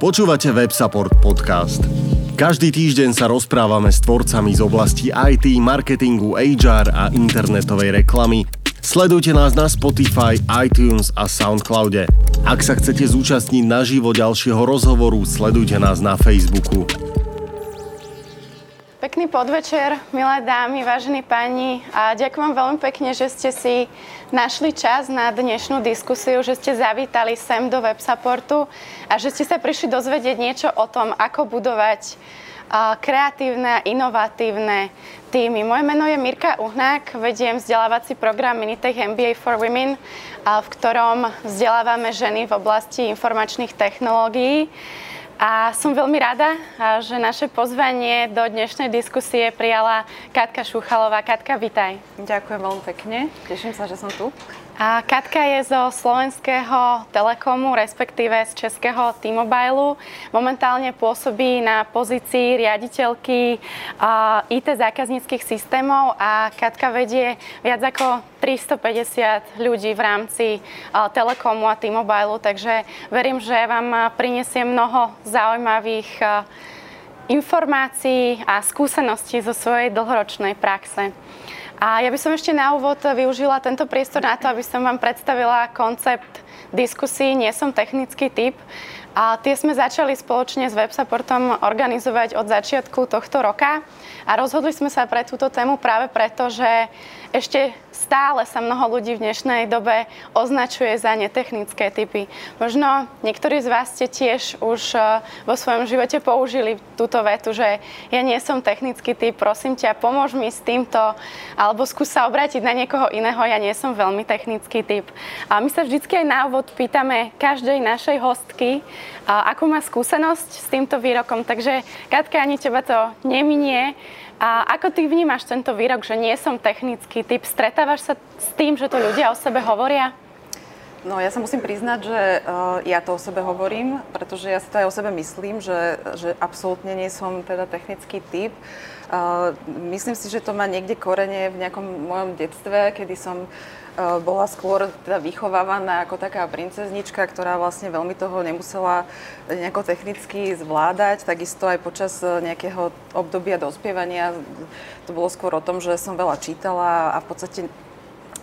Počúvate WebSupport podcast. Každý týždeň sa rozprávame s tvorcami z oblasti IT, marketingu, HR a internetovej reklamy. Sledujte nás na Spotify, iTunes a Soundcloude. Ak sa chcete zúčastniť naživo ďalšieho rozhovoru, sledujte nás na Facebooku. Pekný podvečer, milé dámy, vážení páni a ďakujem vám veľmi pekne, že ste si našli čas na dnešnú diskusiu, že ste zavítali sem do websupportu a že ste sa prišli dozvedieť niečo o tom, ako budovať kreatívne a inovatívne týmy. Moje meno je Mirka Uhnák, vediem vzdelávací program Minitech MBA for Women, v ktorom vzdelávame ženy v oblasti informačných technológií. A som veľmi rada, že naše pozvanie do dnešnej diskusie prijala Katka Šuchalová. Katka, vitaj. Ďakujem veľmi pekne. Teším sa, že som tu. A Katka je zo slovenského Telekomu, respektíve z českého T-Mobile. Momentálne pôsobí na pozícii riaditeľky IT zákazníckých systémov a Katka vedie viac ako 350 ľudí v rámci Telekomu a T-Mobile, takže verím, že vám prinesie mnoho zaujímavých informácií a skúseností zo svojej dlhoročnej praxe. A ja by som ešte na úvod využila tento priestor na to, aby som vám predstavila koncept diskusí. Nie som technický typ, a tie sme začali spoločne s WebSupportom organizovať od začiatku tohto roka a rozhodli sme sa pre túto tému práve preto, že ešte stále sa mnoho ľudí v dnešnej dobe označuje za netechnické typy. Možno niektorí z vás ste tiež už e, vo svojom živote použili túto vetu, že ja nie som technický typ, prosím ťa, pomôž mi s týmto, alebo skús sa obrátiť na niekoho iného, ja nie som veľmi technický typ. A my sa vždycky aj na úvod pýtame každej našej hostky, akú má skúsenosť s týmto výrokom. Takže Katka, ani teba to neminie. A ako ty vnímaš tento výrok, že nie som technický typ? Stretávaš sa s tým, že to ľudia o sebe hovoria? No ja sa musím priznať, že uh, ja to o sebe hovorím, pretože ja si to aj o sebe myslím, že, že absolútne nie som teda technický typ. Uh, myslím si, že to má niekde korene v nejakom mojom detstve, kedy som uh, bola skôr teda vychovávaná ako taká princeznička, ktorá vlastne veľmi toho nemusela nejako technicky zvládať. Takisto aj počas nejakého obdobia dospievania to bolo skôr o tom, že som veľa čítala a v podstate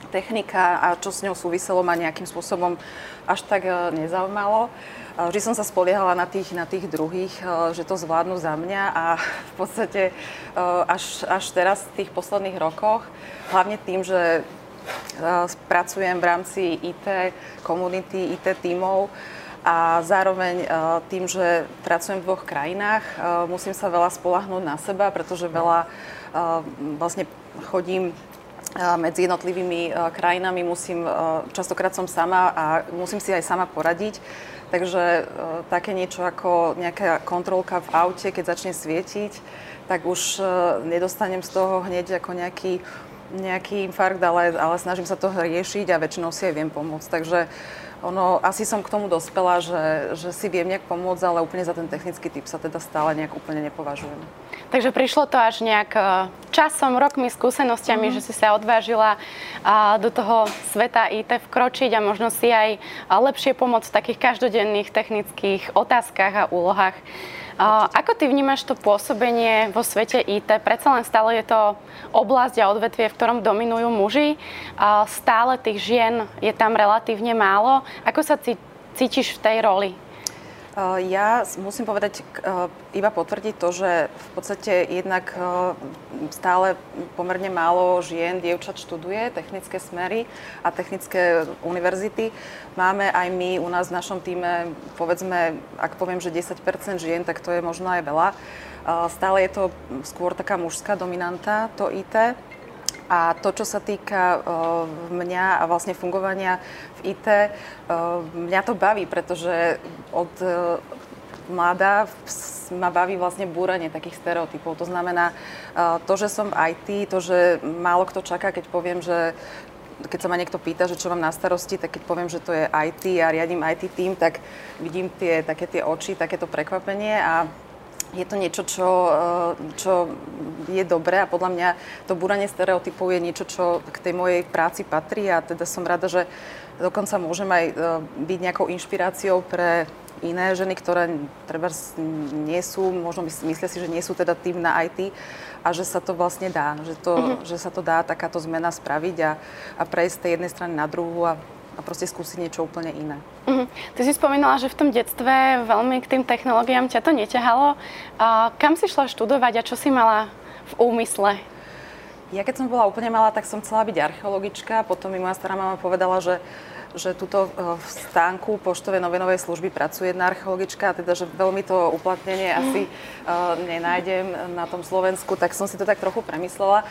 technika a čo s ňou súviselo ma nejakým spôsobom až tak nezaujímalo. Vždy som sa spoliehala na tých, na tých druhých, že to zvládnu za mňa a v podstate až, až teraz v tých posledných rokoch, hlavne tým, že pracujem v rámci IT komunity, IT tímov, a zároveň tým, že pracujem v dvoch krajinách, musím sa veľa spolahnúť na seba, pretože veľa vlastne chodím medzi jednotlivými krajinami, musím, častokrát som sama a musím si aj sama poradiť. Takže také niečo ako nejaká kontrolka v aute, keď začne svietiť, tak už nedostanem z toho hneď ako nejaký nejaký infarkt, ale, ale snažím sa to riešiť a väčšinou si aj viem pomôcť. Takže ono, asi som k tomu dospela, že, že si viem nejak pomôcť, ale úplne za ten technický typ sa teda stále nejak úplne nepovažujem. Takže prišlo to až nejak e, časom, rokmi, skúsenostiami, mm-hmm. že si sa odvážila do toho sveta IT vkročiť a možno si aj lepšie pomôcť v takých každodenných technických otázkach a úlohách. Ako ty vnímaš to pôsobenie vo svete IT? Predsa len stále je to oblasť a odvetvie, v ktorom dominujú muži. Stále tých žien je tam relatívne málo. Ako sa cítiš v tej roli? Eh, ja musím povedať, eh, iba potvrdiť to, že v podstate jednak eh, stále pomerne málo žien, dievčat študuje technické smery a technické univerzity. Máme aj my u nás v našom týme, povedzme, ak poviem, že 10% žien, tak to je možno aj veľa. Stále je to skôr taká mužská dominanta, to IT. A to, čo sa týka mňa a vlastne fungovania v IT, mňa to baví, pretože od mladá ma baví vlastne búranie takých stereotypov. To znamená, to, že som IT, to, že málo kto čaká, keď poviem, že keď sa ma niekto pýta, že čo mám na starosti, tak keď poviem, že to je IT a riadím IT tým, tak vidím tie, také tie oči, takéto prekvapenie a je to niečo, čo, čo je dobré a podľa mňa to búranie stereotypov je niečo, čo k tej mojej práci patrí a teda som rada, že dokonca môžem aj byť nejakou inšpiráciou pre iné ženy, ktoré treba nie sú, možno myslia si, že nie sú teda tým na IT a že sa to vlastne dá, že, to, uh-huh. že sa to dá takáto zmena spraviť a, a prejsť z tej jednej strany na druhú a, a proste skúsiť niečo úplne iné. Uh-huh. Ty si spomínala, že v tom detstve veľmi k tým technológiám ťa to neťahalo. A kam si šla študovať a čo si mala v úmysle? Ja keď som bola úplne malá, tak som chcela byť archeologička. Potom mi moja stará mama povedala, že že tuto e, v stánku poštovej novinovej služby pracuje jedna archeologička, teda že veľmi to uplatnenie asi uh, nenájdem na tom Slovensku, tak som si to tak trochu premyslela.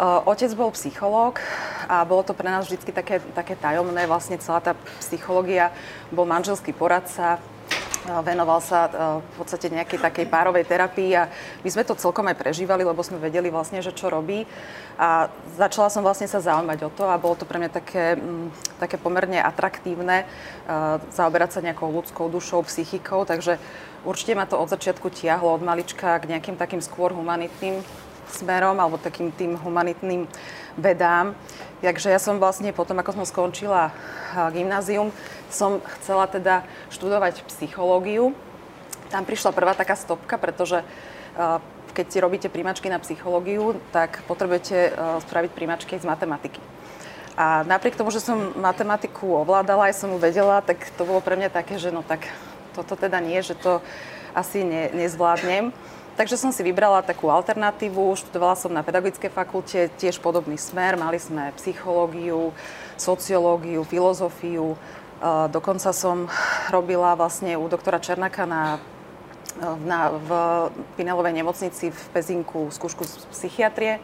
Otec bol psychológ a bolo to pre nás vždy také, také tajomné, vlastne celá tá psychológia, bol manželský poradca, venoval sa v podstate nejakej takej párovej terapii a my sme to celkom aj prežívali, lebo sme vedeli vlastne, že čo robí. A začala som vlastne sa zaujímať o to a bolo to pre mňa také, mm, také pomerne atraktívne zaoberať sa nejakou ľudskou dušou, psychikou, takže určite ma to od začiatku tiahlo od malička k nejakým takým skôr humanitným smerom alebo takým tým humanitným vedám. Takže ja som vlastne potom, ako som skončila gymnázium, som chcela teda študovať psychológiu. Tam prišla prvá taká stopka, pretože keď si robíte príjmačky na psychológiu, tak potrebujete spraviť príjmačky z matematiky. A napriek tomu, že som matematiku ovládala, aj som ju vedela, tak to bolo pre mňa také, že no tak toto teda nie, že to asi ne, nezvládnem. Takže som si vybrala takú alternatívu, študovala som na pedagogickej fakulte, tiež podobný smer, mali sme psychológiu, sociológiu, filozofiu, dokonca som robila vlastne u doktora Černáka na, na, v Pinelovej nemocnici v Pezinku skúšku z psychiatrie.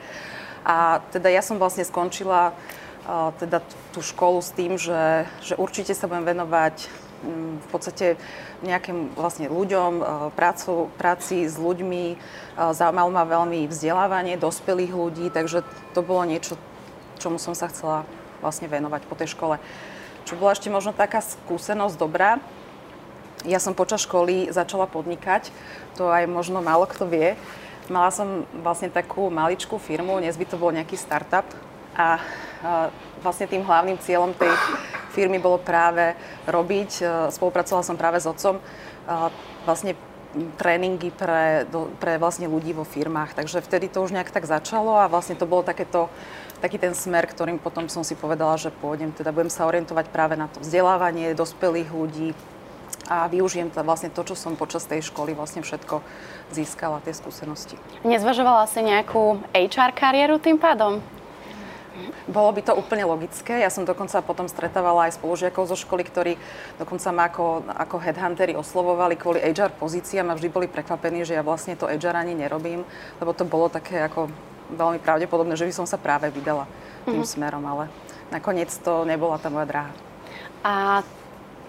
A teda ja som vlastne skončila teda tú školu s tým, že, že určite sa budem venovať v podstate nejakým vlastne ľuďom, e, prácu, práci s ľuďmi. E, zaujímalo ma veľmi vzdelávanie dospelých ľudí, takže to bolo niečo, čomu som sa chcela vlastne venovať po tej škole. Čo bola ešte možno taká skúsenosť dobrá, ja som počas školy začala podnikať, to aj možno málo kto vie. Mala som vlastne takú maličkú firmu, dnes by to bol nejaký startup a vlastne tým hlavným cieľom tej firmy bolo práve robiť, e, spolupracovala som práve s otcom, vlastne tréningy pre, pre vlastne ľudí vo firmách. Takže vtedy to už nejak tak začalo a vlastne to bolo takéto, taký ten smer, ktorým potom som si povedala, že pôjdem, teda budem sa orientovať práve na to vzdelávanie dospelých ľudí a využijem to vlastne to, čo som počas tej školy vlastne všetko získala, tie skúsenosti. Nezvažovala si nejakú HR kariéru tým pádom? Bolo by to úplne logické. Ja som dokonca potom stretávala aj spolužiakov zo školy, ktorí dokonca ma ako, ako headhunteri oslovovali kvôli HR pozíciám a vždy boli prekvapení, že ja vlastne to HR ani nerobím, lebo to bolo také ako veľmi pravdepodobné, že by som sa práve vydala tým mm-hmm. smerom, ale nakoniec to nebola tá moja dráha. A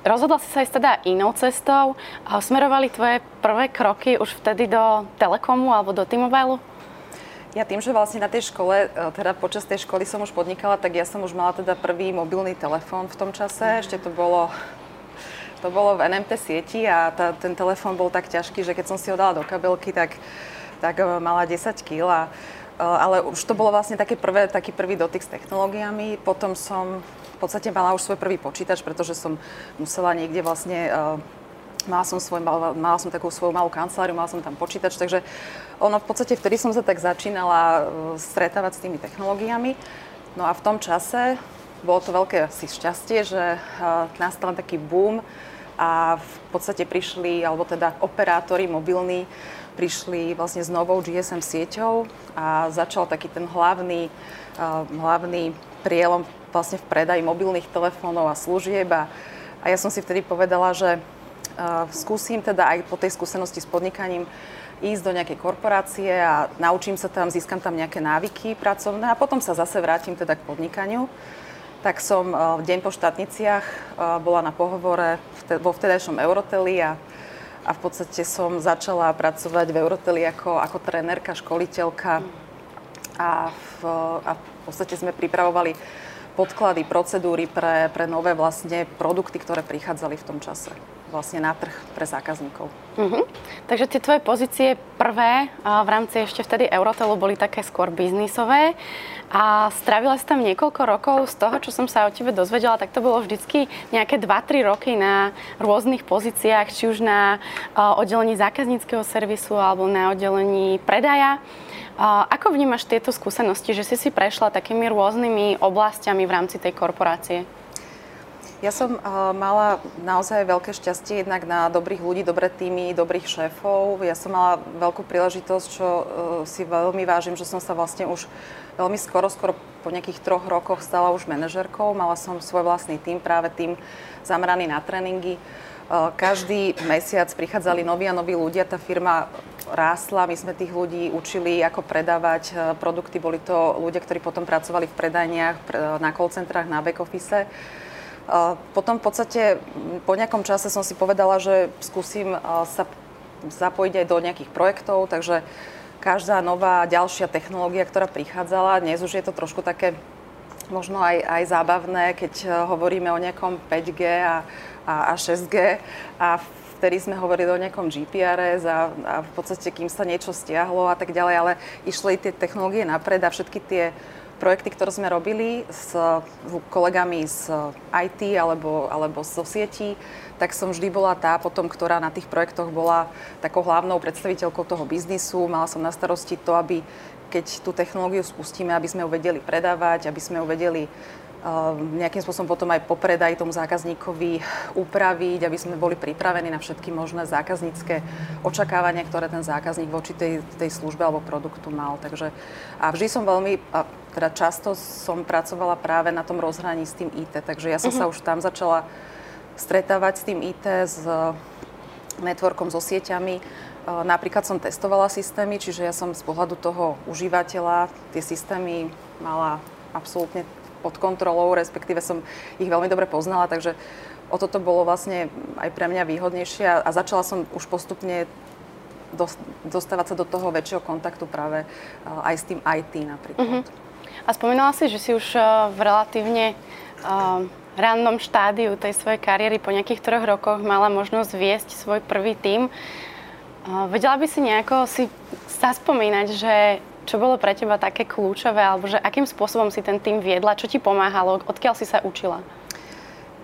rozhodla si sa ísť teda inou cestou. A smerovali tvoje prvé kroky už vtedy do Telekomu alebo do T-Mobile? Ja tým, že vlastne na tej škole, e, teda počas tej školy som už podnikala, tak ja som už mala teda prvý mobilný telefón v tom čase. Ešte to bolo to bolo v NMT sieti a tá, ten telefón bol tak ťažký, že keď som si ho dala do kabelky, tak, tak e, mala 10 kg. A, e, ale už to bolo vlastne také prvé, taký prvý dotyk s technológiami. Potom som v podstate mala už svoj prvý počítač, pretože som musela niekde vlastne Mala som, svoj, mala, mala som takú svoju malú kanceláriu, mala som tam počítač, takže ono v podstate vtedy som sa tak začínala e, stretávať s tými technológiami. No a v tom čase bolo to veľké asi šťastie, že e, nastal taký boom a v podstate prišli, alebo teda operátori mobilní, prišli vlastne s novou GSM sieťou a začal taký ten hlavný, e, hlavný prielom vlastne v predaji mobilných telefónov a služieb a, a ja som si vtedy povedala, že skúsim teda aj po tej skúsenosti s podnikaním ísť do nejakej korporácie a naučím sa tam, získam tam nejaké návyky pracovné a potom sa zase vrátim teda k podnikaniu. Tak som v deň po štátniciach bola na pohovore vo vtedajšom Euroteli a, a v podstate som začala pracovať v Euroteli ako, ako trenérka, školiteľka a v, a v podstate sme pripravovali podklady, procedúry pre, pre nové vlastne produkty, ktoré prichádzali v tom čase. Vlastne na trh pre zákazníkov. Uh-huh. Takže tie tvoje pozície prvé v rámci ešte vtedy Eurotelu boli také skôr biznisové a strávila si tam niekoľko rokov. Z toho, čo som sa o tebe dozvedela, tak to bolo vždycky nejaké 2-3 roky na rôznych pozíciách, či už na oddelení zákazníckého servisu alebo na oddelení predaja. Ako vnímaš tieto skúsenosti, že si si prešla takými rôznymi oblastiami v rámci tej korporácie? Ja som uh, mala naozaj veľké šťastie jednak na dobrých ľudí, dobré týmy, dobrých šéfov. Ja som mala veľkú príležitosť, čo uh, si veľmi vážim, že som sa vlastne už veľmi skoro, skoro po nejakých troch rokoch stala už manažerkou. Mala som svoj vlastný tým, práve tým zameraný na tréningy. Uh, každý mesiac prichádzali noví a noví ľudia, tá firma rástla, my sme tých ľudí učili, ako predávať produkty. Boli to ľudia, ktorí potom pracovali v predajniach, na call centrách, na back office. Potom v podstate po nejakom čase som si povedala, že skúsim sa zapojiť aj do nejakých projektov, takže každá nová ďalšia technológia, ktorá prichádzala, dnes už je to trošku také možno aj, aj zábavné, keď hovoríme o nejakom 5G a, a, a 6G a vtedy sme hovorili o nejakom GPRS a, a v podstate kým sa niečo stiahlo a tak ďalej, ale išli tie technológie napred a všetky tie projekty, ktoré sme robili s kolegami z IT alebo, alebo zo sietí, tak som vždy bola tá potom, ktorá na tých projektoch bola takou hlavnou predstaviteľkou toho biznisu. Mala som na starosti to, aby keď tú technológiu spustíme, aby sme ju vedeli predávať, aby sme ju vedeli nejakým spôsobom potom aj popredaj tomu zákazníkovi upraviť, aby sme boli pripravení na všetky možné zákaznícke očakávania, ktoré ten zákazník voči tej, tej službe alebo produktu mal. Takže, a vždy som veľmi, a teda často som pracovala práve na tom rozhraní s tým IT, takže ja som uh-huh. sa už tam začala stretávať s tým IT, s networkom, so sieťami. Napríklad som testovala systémy, čiže ja som z pohľadu toho užívateľa tie systémy mala absolútne pod kontrolou, respektíve som ich veľmi dobre poznala, takže o toto bolo vlastne aj pre mňa výhodnejšie a, začala som už postupne dostávať sa do toho väčšieho kontaktu práve aj s tým IT napríklad. Uh-huh. A spomínala si, že si už v relatívne uh, rannom štádiu tej svojej kariéry po nejakých troch rokoch mala možnosť viesť svoj prvý tím. Uh, vedela by si nejako si zaspomínať, že čo bolo pre teba také kľúčové, alebo že akým spôsobom si ten tým viedla, čo ti pomáhalo, odkiaľ si sa učila?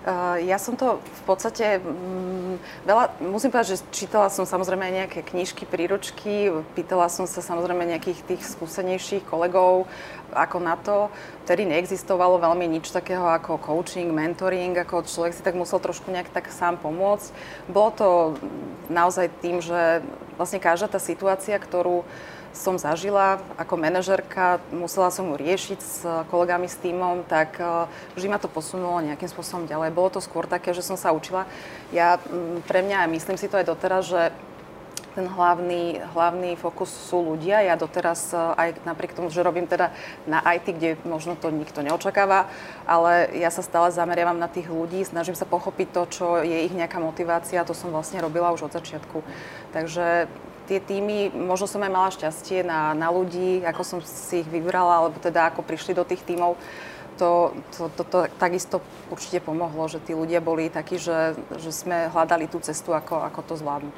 Uh, ja som to v podstate um, veľa, musím povedať, že čítala som samozrejme aj nejaké knižky, príručky, pýtala som sa samozrejme nejakých tých skúsenejších kolegov, ako na to. Vtedy neexistovalo veľmi nič takého ako coaching, mentoring, ako človek si tak musel trošku nejak tak sám pomôcť. Bolo to naozaj tým, že vlastne každá tá situácia, ktorú som zažila ako manažerka, musela som ju riešiť s kolegami, s týmom, tak e, vždy ma to posunulo nejakým spôsobom ďalej. Bolo to skôr také, že som sa učila. Ja, pre mňa, a myslím si to aj doteraz, že ten hlavný, hlavný fokus sú ľudia. Ja doteraz e, aj napriek tomu, že robím teda na IT, kde možno to nikto neočakáva, ale ja sa stále zameriavam na tých ľudí, snažím sa pochopiť to, čo je ich nejaká motivácia. To som vlastne robila už od začiatku. Takže tie týmy, možno som aj mala šťastie na, na ľudí, ako som si ich vybrala, alebo teda ako prišli do tých týmov, to, to, to, to takisto určite pomohlo, že tí ľudia boli takí, že, že sme hľadali tú cestu, ako, ako to zvládnuť.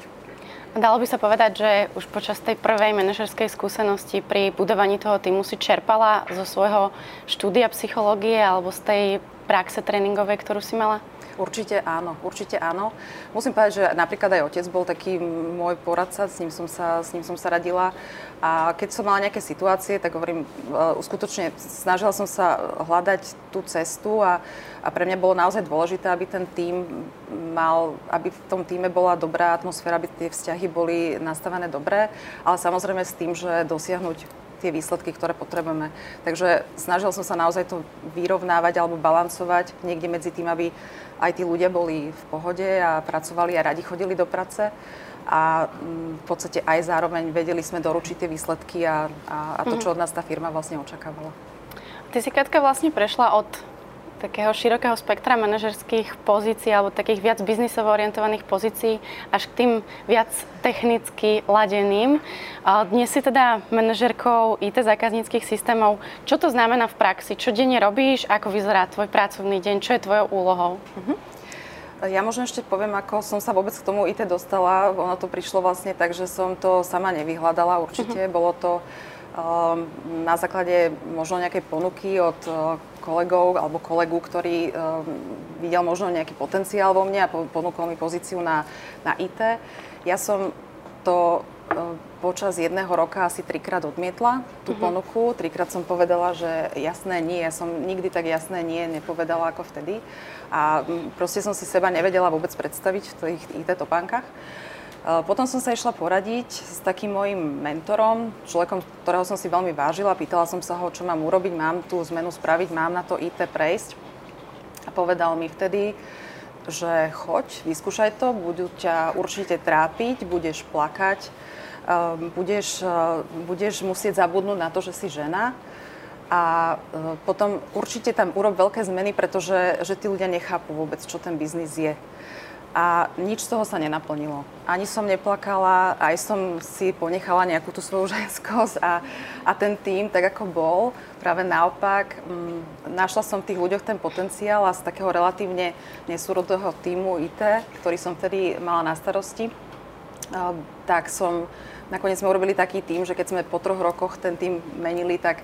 Dalo by sa povedať, že už počas tej prvej manažerskej skúsenosti pri budovaní toho týmu si čerpala zo svojho štúdia psychológie alebo z tej praxe tréningovej, ktorú si mala? Určite áno, určite áno. Musím povedať, že napríklad aj otec bol taký môj poradca, s ním som sa, s ním som sa radila. A keď som mala nejaké situácie, tak hovorím, e, skutočne snažila som sa hľadať tú cestu a, a pre mňa bolo naozaj dôležité, aby ten tým mal, aby v tom týme bola dobrá atmosféra, aby tie vzťahy boli nastavené dobre, ale samozrejme s tým, že dosiahnuť tie výsledky, ktoré potrebujeme. Takže snažil som sa naozaj to vyrovnávať alebo balancovať niekde medzi tým, aby aj tí ľudia boli v pohode a pracovali a radi chodili do práce a mm, v podstate aj zároveň vedeli sme doručiť tie výsledky a, a, a to, mhm. čo od nás tá firma vlastne očakávala. Ty si, Katka, vlastne prešla od takého širokého spektra manažerských pozícií alebo takých viac biznisovo orientovaných pozícií až k tým viac technicky ladeným. Dnes si teda manažerkou IT zákazníckých systémov. Čo to znamená v praxi? Čo denne robíš? Ako vyzerá tvoj pracovný deň? Čo je tvojou úlohou? Uh-huh. Ja možno ešte poviem, ako som sa vôbec k tomu IT dostala. Ono to prišlo vlastne tak, že som to sama nevyhľadala určite. Uh-huh. Bolo to na základe možno nejakej ponuky od uh, kolegov alebo kolegu, ktorý um, videl možno nejaký potenciál vo mne a ponúkol mi pozíciu na, na IT. Ja som to uh, počas jedného roka asi trikrát odmietla tú uh-huh. ponuku. Trikrát som povedala, že jasné nie. Ja som nikdy tak jasné nie nepovedala ako vtedy. A proste som si seba nevedela vôbec predstaviť v tých IT topánkach. Potom som sa išla poradiť s takým mojim mentorom, človekom, ktorého som si veľmi vážila. Pýtala som sa ho, čo mám urobiť, mám tú zmenu spraviť, mám na to IT prejsť. A povedal mi vtedy, že choď, vyskúšaj to, budú ťa určite trápiť, budeš plakať, budeš, budeš musieť zabudnúť na to, že si žena a potom určite tam urob veľké zmeny, pretože že tí ľudia nechápu vôbec, čo ten biznis je. A nič z toho sa nenaplnilo. Ani som neplakala, aj som si ponechala nejakú tú svoju ženskosť a, a ten tým, tak ako bol, práve naopak, m, mm, našla som v tých ľuďoch ten potenciál a z takého relatívne nesúrodého týmu IT, ktorý som vtedy mala na starosti, a, tak som, nakoniec sme urobili taký tým, že keď sme po troch rokoch ten tým menili, tak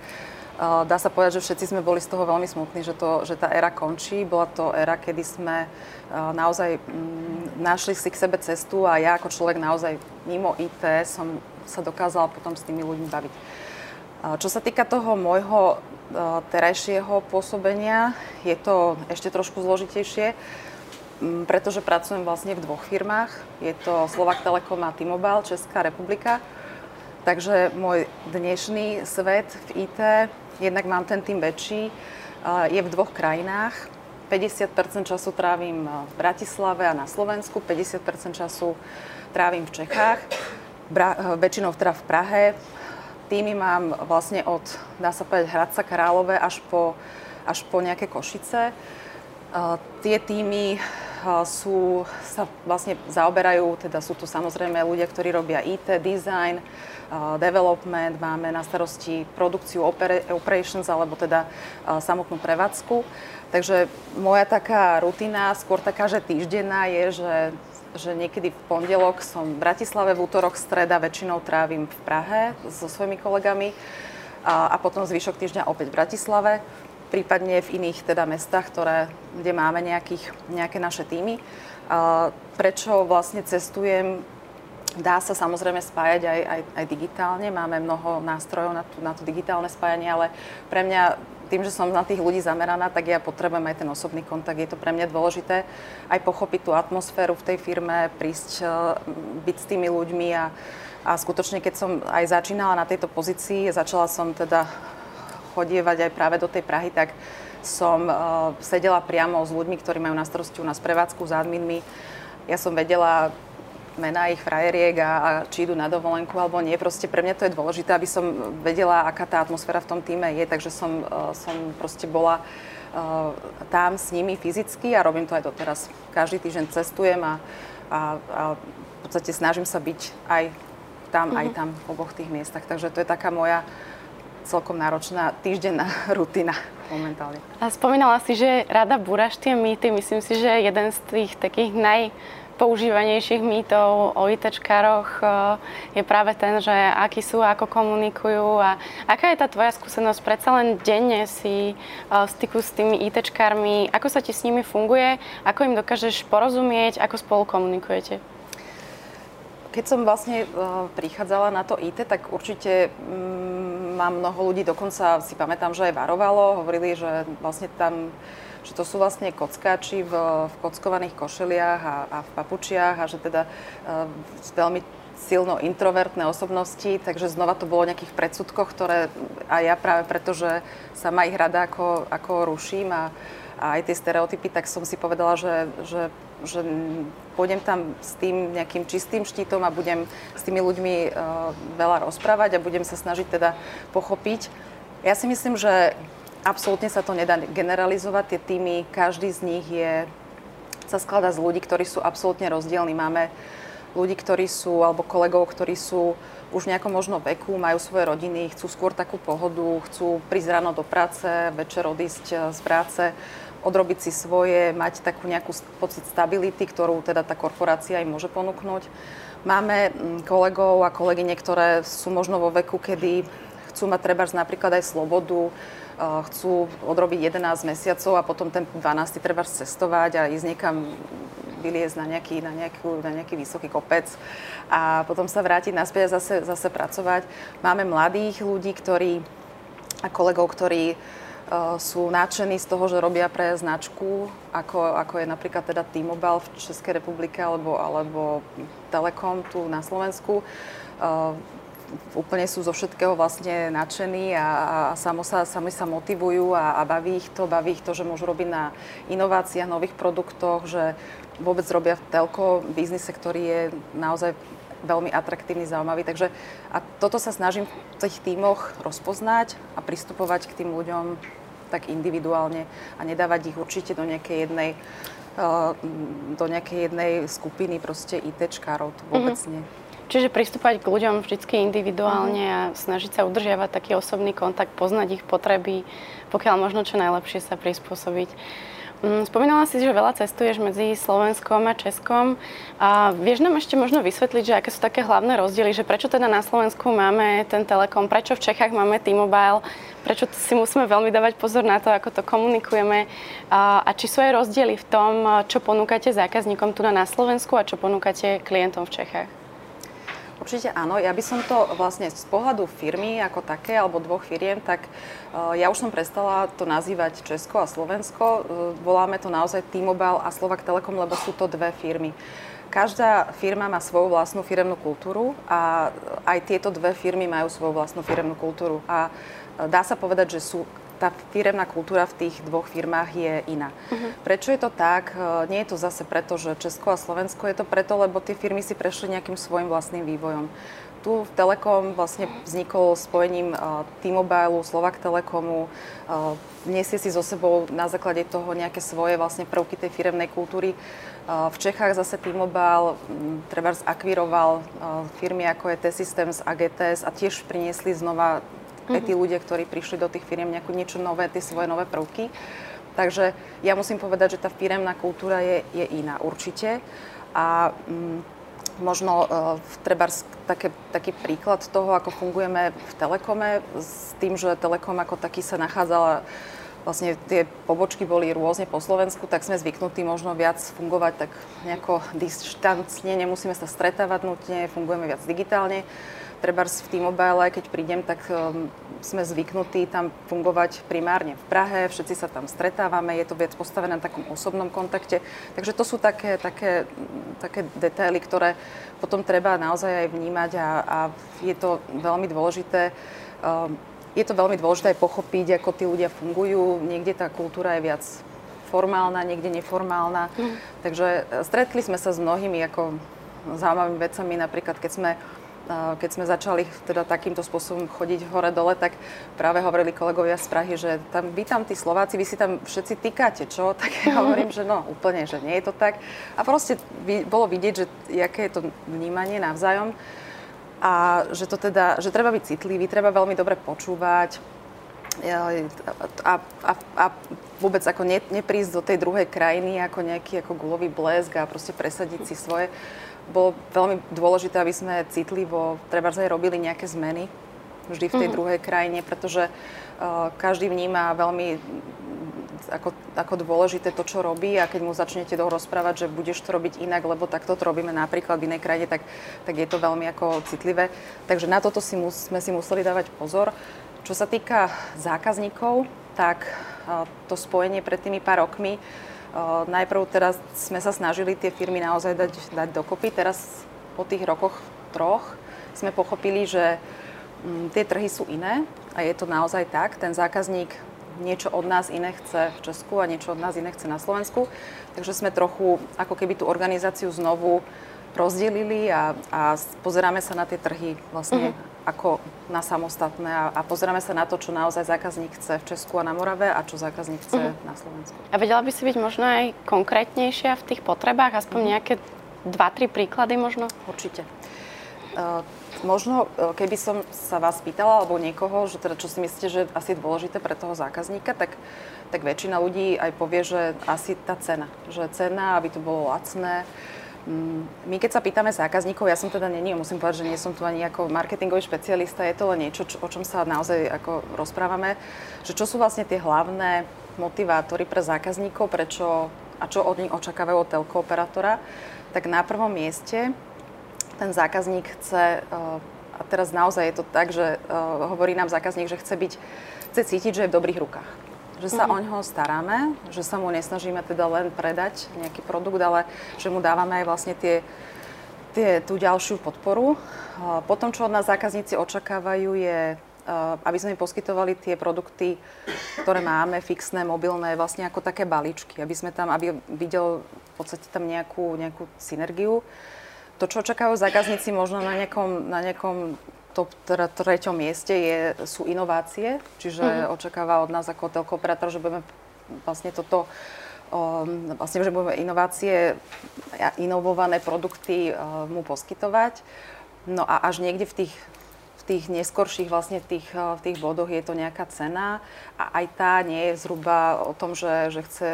Dá sa povedať, že všetci sme boli z toho veľmi smutní, že, to, že tá éra končí. Bola to éra, kedy sme naozaj mm, našli si k sebe cestu a ja ako človek naozaj mimo IT som sa dokázala potom s tými ľuďmi baviť. Čo sa týka toho môjho terajšieho pôsobenia, je to ešte trošku zložitejšie, mm, pretože pracujem vlastne v dvoch firmách. Je to Slovak Telekom a T-Mobile, Česká republika. Takže môj dnešný svet v IT Jednak mám ten tým väčší, je v dvoch krajinách. 50% času trávim v Bratislave a na Slovensku, 50% času trávim v Čechách, Bra- väčšinou teda v Prahe. Týmy mám vlastne od, dá sa povedať, Hradca Králové až po, až po nejaké Košice. Tie týmy sú, sa vlastne zaoberajú, teda sú tu samozrejme ľudia, ktorí robia IT, design, development, máme na starosti produkciu operations, alebo teda samotnú prevádzku. Takže moja taká rutina, skôr taká, že týždenná je, že, že niekedy v pondelok som v Bratislave, v útorok, streda väčšinou trávim v Prahe so svojimi kolegami a, a potom zvyšok týždňa opäť v Bratislave prípadne v iných teda mestách, ktoré, kde máme nejakých, nejaké naše týmy. Prečo vlastne cestujem Dá sa samozrejme spájať aj, aj, aj digitálne, máme mnoho nástrojov na, na to digitálne spájanie, ale pre mňa tým, že som na tých ľudí zameraná, tak ja potrebujem aj ten osobný kontakt. Je to pre mňa dôležité aj pochopiť tú atmosféru v tej firme, prísť, e, byť s tými ľuďmi a, a skutočne, keď som aj začínala na tejto pozícii, začala som teda chodievať aj práve do tej Prahy, tak som uh, sedela priamo s ľuďmi, ktorí majú na starosti u nás prevádzku, s adminmi. Ja som vedela mená ich frajeriek a, a či idú na dovolenku alebo nie. Proste pre mňa to je dôležité, aby som vedela, aká tá atmosféra v tom týme je, takže som, uh, som proste bola uh, tam s nimi fyzicky a robím to aj doteraz. Každý týždeň cestujem a, a, a v podstate snažím sa byť aj tam, mm-hmm. aj mhm. tam v oboch tých miestach. Takže to je taká moja celkom náročná týždenná rutina momentálne. A spomínala si, že rada búraš tie mýty. Myslím si, že jeden z tých takých naj používanejších mýtov o ITčkároch eh, je práve ten, že akí sú, ako komunikujú a aká je tá tvoja skúsenosť? Predsa len denne si eh, v styku s tými ITčkármi, ako sa ti s nimi funguje, ako im dokážeš porozumieť, ako spolu komunikujete? Keď som vlastne uh, prichádzala na to IT, tak určite um, mám mnoho ľudí, dokonca si pamätám, že aj varovalo, hovorili, že vlastne tam že to sú vlastne kockáči v, v kockovaných košeliach a, a v papučiach a že teda uh, veľmi silno introvertné osobnosti, takže znova to bolo o nejakých predsudkoch, ktoré a ja práve preto, že sama ich rada ako, ako ruším a, a aj tie stereotypy, tak som si povedala, že, že že pôjdem tam s tým nejakým čistým štítom a budem s tými ľuďmi uh, veľa rozprávať a budem sa snažiť teda pochopiť. Ja si myslím, že absolútne sa to nedá generalizovať. Tie týmy, každý z nich je, sa skladá z ľudí, ktorí sú absolútne rozdielni. Máme ľudí, ktorí sú, alebo kolegov, ktorí sú už nejako možno veku, majú svoje rodiny, chcú skôr takú pohodu, chcú prísť ráno do práce, večer odísť eh, z práce odrobiť si svoje, mať takú nejakú pocit stability, ktorú teda tá korporácia im môže ponúknuť. Máme mm, kolegov a kolegyne, ktoré sú možno vo veku, kedy chcú mať treba napríklad aj slobodu, chcú odrobiť 11 mesiacov a potom ten 12. treba cestovať a ísť niekam vyliezť na nejaký, na, nejakú, na nejaký vysoký kopec a potom sa vrátiť naspäť a zase, zase pracovať. Máme mladých ľudí, ktorí, a kolegov, ktorí sú nadšení z toho, že robia pre značku, ako, ako je napríklad teda T-Mobile v Českej republike alebo, alebo Telekom tu na Slovensku. Uh, úplne sú zo všetkého vlastne nadšení a, a samo sa, sami sa motivujú a, a baví ich to, baví ich to, že môžu robiť na inováciách, nových produktoch, že vôbec robia v telko biznise, ktorý je naozaj veľmi atraktívny, zaujímavý. Takže a toto sa snažím v tých tímoch rozpoznať a pristupovať k tým ľuďom tak individuálne a nedávať ich určite do nejakej jednej uh, do nejakej jednej skupiny proste ITčkárov, to vôbec mm-hmm. nie. Čiže pristúpať k ľuďom vždy individuálne a snažiť sa udržiavať taký osobný kontakt, poznať ich potreby, pokiaľ možno čo najlepšie sa prispôsobiť. Mm, spomínala si, že veľa cestuješ medzi Slovenskom a Českom. A vieš nám ešte možno vysvetliť, že aké sú také hlavné rozdiely, že prečo teda na Slovensku máme ten Telekom, prečo v Čechách máme T-Mobile, prečo si musíme veľmi dávať pozor na to, ako to komunikujeme a, a či sú aj rozdiely v tom, čo ponúkate zákazníkom tu na Slovensku a čo ponúkate klientom v Čechách. Určite áno. Ja by som to vlastne z pohľadu firmy ako také, alebo dvoch firiem, tak uh, ja už som prestala to nazývať Česko a Slovensko. Uh, voláme to naozaj T-Mobile a Slovak Telekom, lebo sú to dve firmy. Každá firma má svoju vlastnú firemnú kultúru a aj tieto dve firmy majú svoju vlastnú firemnú kultúru. A dá sa povedať, že sú tá firemná kultúra v tých dvoch firmách je iná. Uh-huh. Prečo je to tak? E, nie je to zase preto, že Česko a Slovensko, je to preto, lebo tie firmy si prešli nejakým svojim vlastným vývojom. Tu v Telekom vlastne vznikol spojením uh, T-Mobile, Slovak Telekomu, uh, nesie si so sebou na základe toho nejaké svoje vlastne prvky tej firemnej kultúry. V Čechách zase T-Mobile treba zakviroval uh, firmy ako je T-Systems a GTS a tiež priniesli znova mm-hmm. aj tí ľudia, ktorí prišli do tých firiem nejakú niečo nové, tie svoje nové prvky. Takže ja musím povedať, že tá firemná kultúra je, je iná určite. A mm, možno uh, treba také, taký príklad toho, ako fungujeme v Telekome, s tým, že Telekom ako taký sa nachádzala vlastne tie pobočky boli rôzne po Slovensku, tak sme zvyknutí možno viac fungovať tak nejako distancne, nemusíme sa stretávať nutne, fungujeme viac digitálne treba v T-Mobile, keď prídem, tak um, sme zvyknutí tam fungovať primárne v Prahe, všetci sa tam stretávame, je to viac postavené na takom osobnom kontakte. Takže to sú také, také, také detaily, ktoré potom treba naozaj aj vnímať a, a je to veľmi dôležité. Um, je to veľmi dôležité aj pochopiť, ako tí ľudia fungujú. Niekde tá kultúra je viac formálna, niekde neformálna. Mm. Takže e, stretli sme sa s mnohými ako zaujímavými vecami, napríklad keď sme keď sme začali teda takýmto spôsobom chodiť hore-dole, tak práve hovorili kolegovia z Prahy, že tam, vy tam tí Slováci, vy si tam všetci týkate, čo? Tak ja hovorím, že no úplne, že nie je to tak. A proste bolo vidieť, že aké je to vnímanie navzájom a že to teda, že treba byť citlivý, treba veľmi dobre počúvať a, a, a vôbec ako ne, neprísť do tej druhej krajiny ako nejaký ako gulový blesk a proste presadiť si svoje bolo veľmi dôležité, aby sme citlivo treba aj robili nejaké zmeny vždy v tej mm-hmm. druhej krajine, pretože uh, každý vníma veľmi ako, ako dôležité to, čo robí a keď mu začnete toho rozprávať, že budeš to robiť inak, lebo takto to robíme napríklad v inej krajine, tak, tak je to veľmi ako citlivé. Takže na toto si mus, sme si museli dávať pozor. Čo sa týka zákazníkov, tak uh, to spojenie pred tými pár rokmi Najprv teraz sme sa snažili tie firmy naozaj dať, dať dokopy. Teraz po tých rokoch troch sme pochopili, že mm, tie trhy sú iné a je to naozaj tak. Ten zákazník niečo od nás iné chce v Česku a niečo od nás iné chce na Slovensku. Takže sme trochu ako keby tú organizáciu znovu rozdelili a, a pozeráme sa na tie trhy vlastne uh-huh ako na samostatné a, a pozeráme sa na to, čo naozaj zákazník chce v Česku a na Morave a čo zákazník chce uh-huh. na Slovensku. A vedela by si byť možno aj konkrétnejšia v tých potrebách, aspoň uh-huh. nejaké dva, tri príklady možno? Určite. možno, keby som sa vás pýtala, alebo niekoho, že teda čo si myslíte, že asi je dôležité pre toho zákazníka, tak, tak väčšina ľudí aj povie, že asi tá cena. Že cena, aby to bolo lacné, Mm, my keď sa pýtame zákazníkov, ja som teda není, musím povedať, že nie som tu ani ako marketingový špecialista, je to len niečo, čo, o čom sa naozaj ako rozprávame, že čo sú vlastne tie hlavné motivátory pre zákazníkov, prečo a čo od nich očakávajú od telko operátora, tak na prvom mieste ten zákazník chce, eh, a teraz naozaj je to tak, že eh, hovorí nám zákazník, že chce byť, chce cítiť, že je v dobrých rukách že sa mm-hmm. o ňoho staráme, že sa mu nesnažíme teda len predať nejaký produkt, ale že mu dávame aj vlastne tie, tie, tú ďalšiu podporu. Potom, čo od nás zákazníci očakávajú, je aby sme im poskytovali tie produkty, ktoré máme, fixné, mobilné, vlastne ako také balíčky, aby sme tam, aby videl v podstate tam nejakú, nejakú synergiu. To, čo očakávajú zákazníci možno na nejakom, na nejakom top teda treťom mieste je, sú inovácie, čiže mm-hmm. očakáva od nás ako telkooperátor, že budeme vlastne toto um, vlastne, že budeme inovácie inovované produkty uh, mu poskytovať. No a až niekde v tých, v tých neskorších vlastne tých, uh, v tých bodoch je to nejaká cena a aj tá nie je zhruba o tom, že, že chce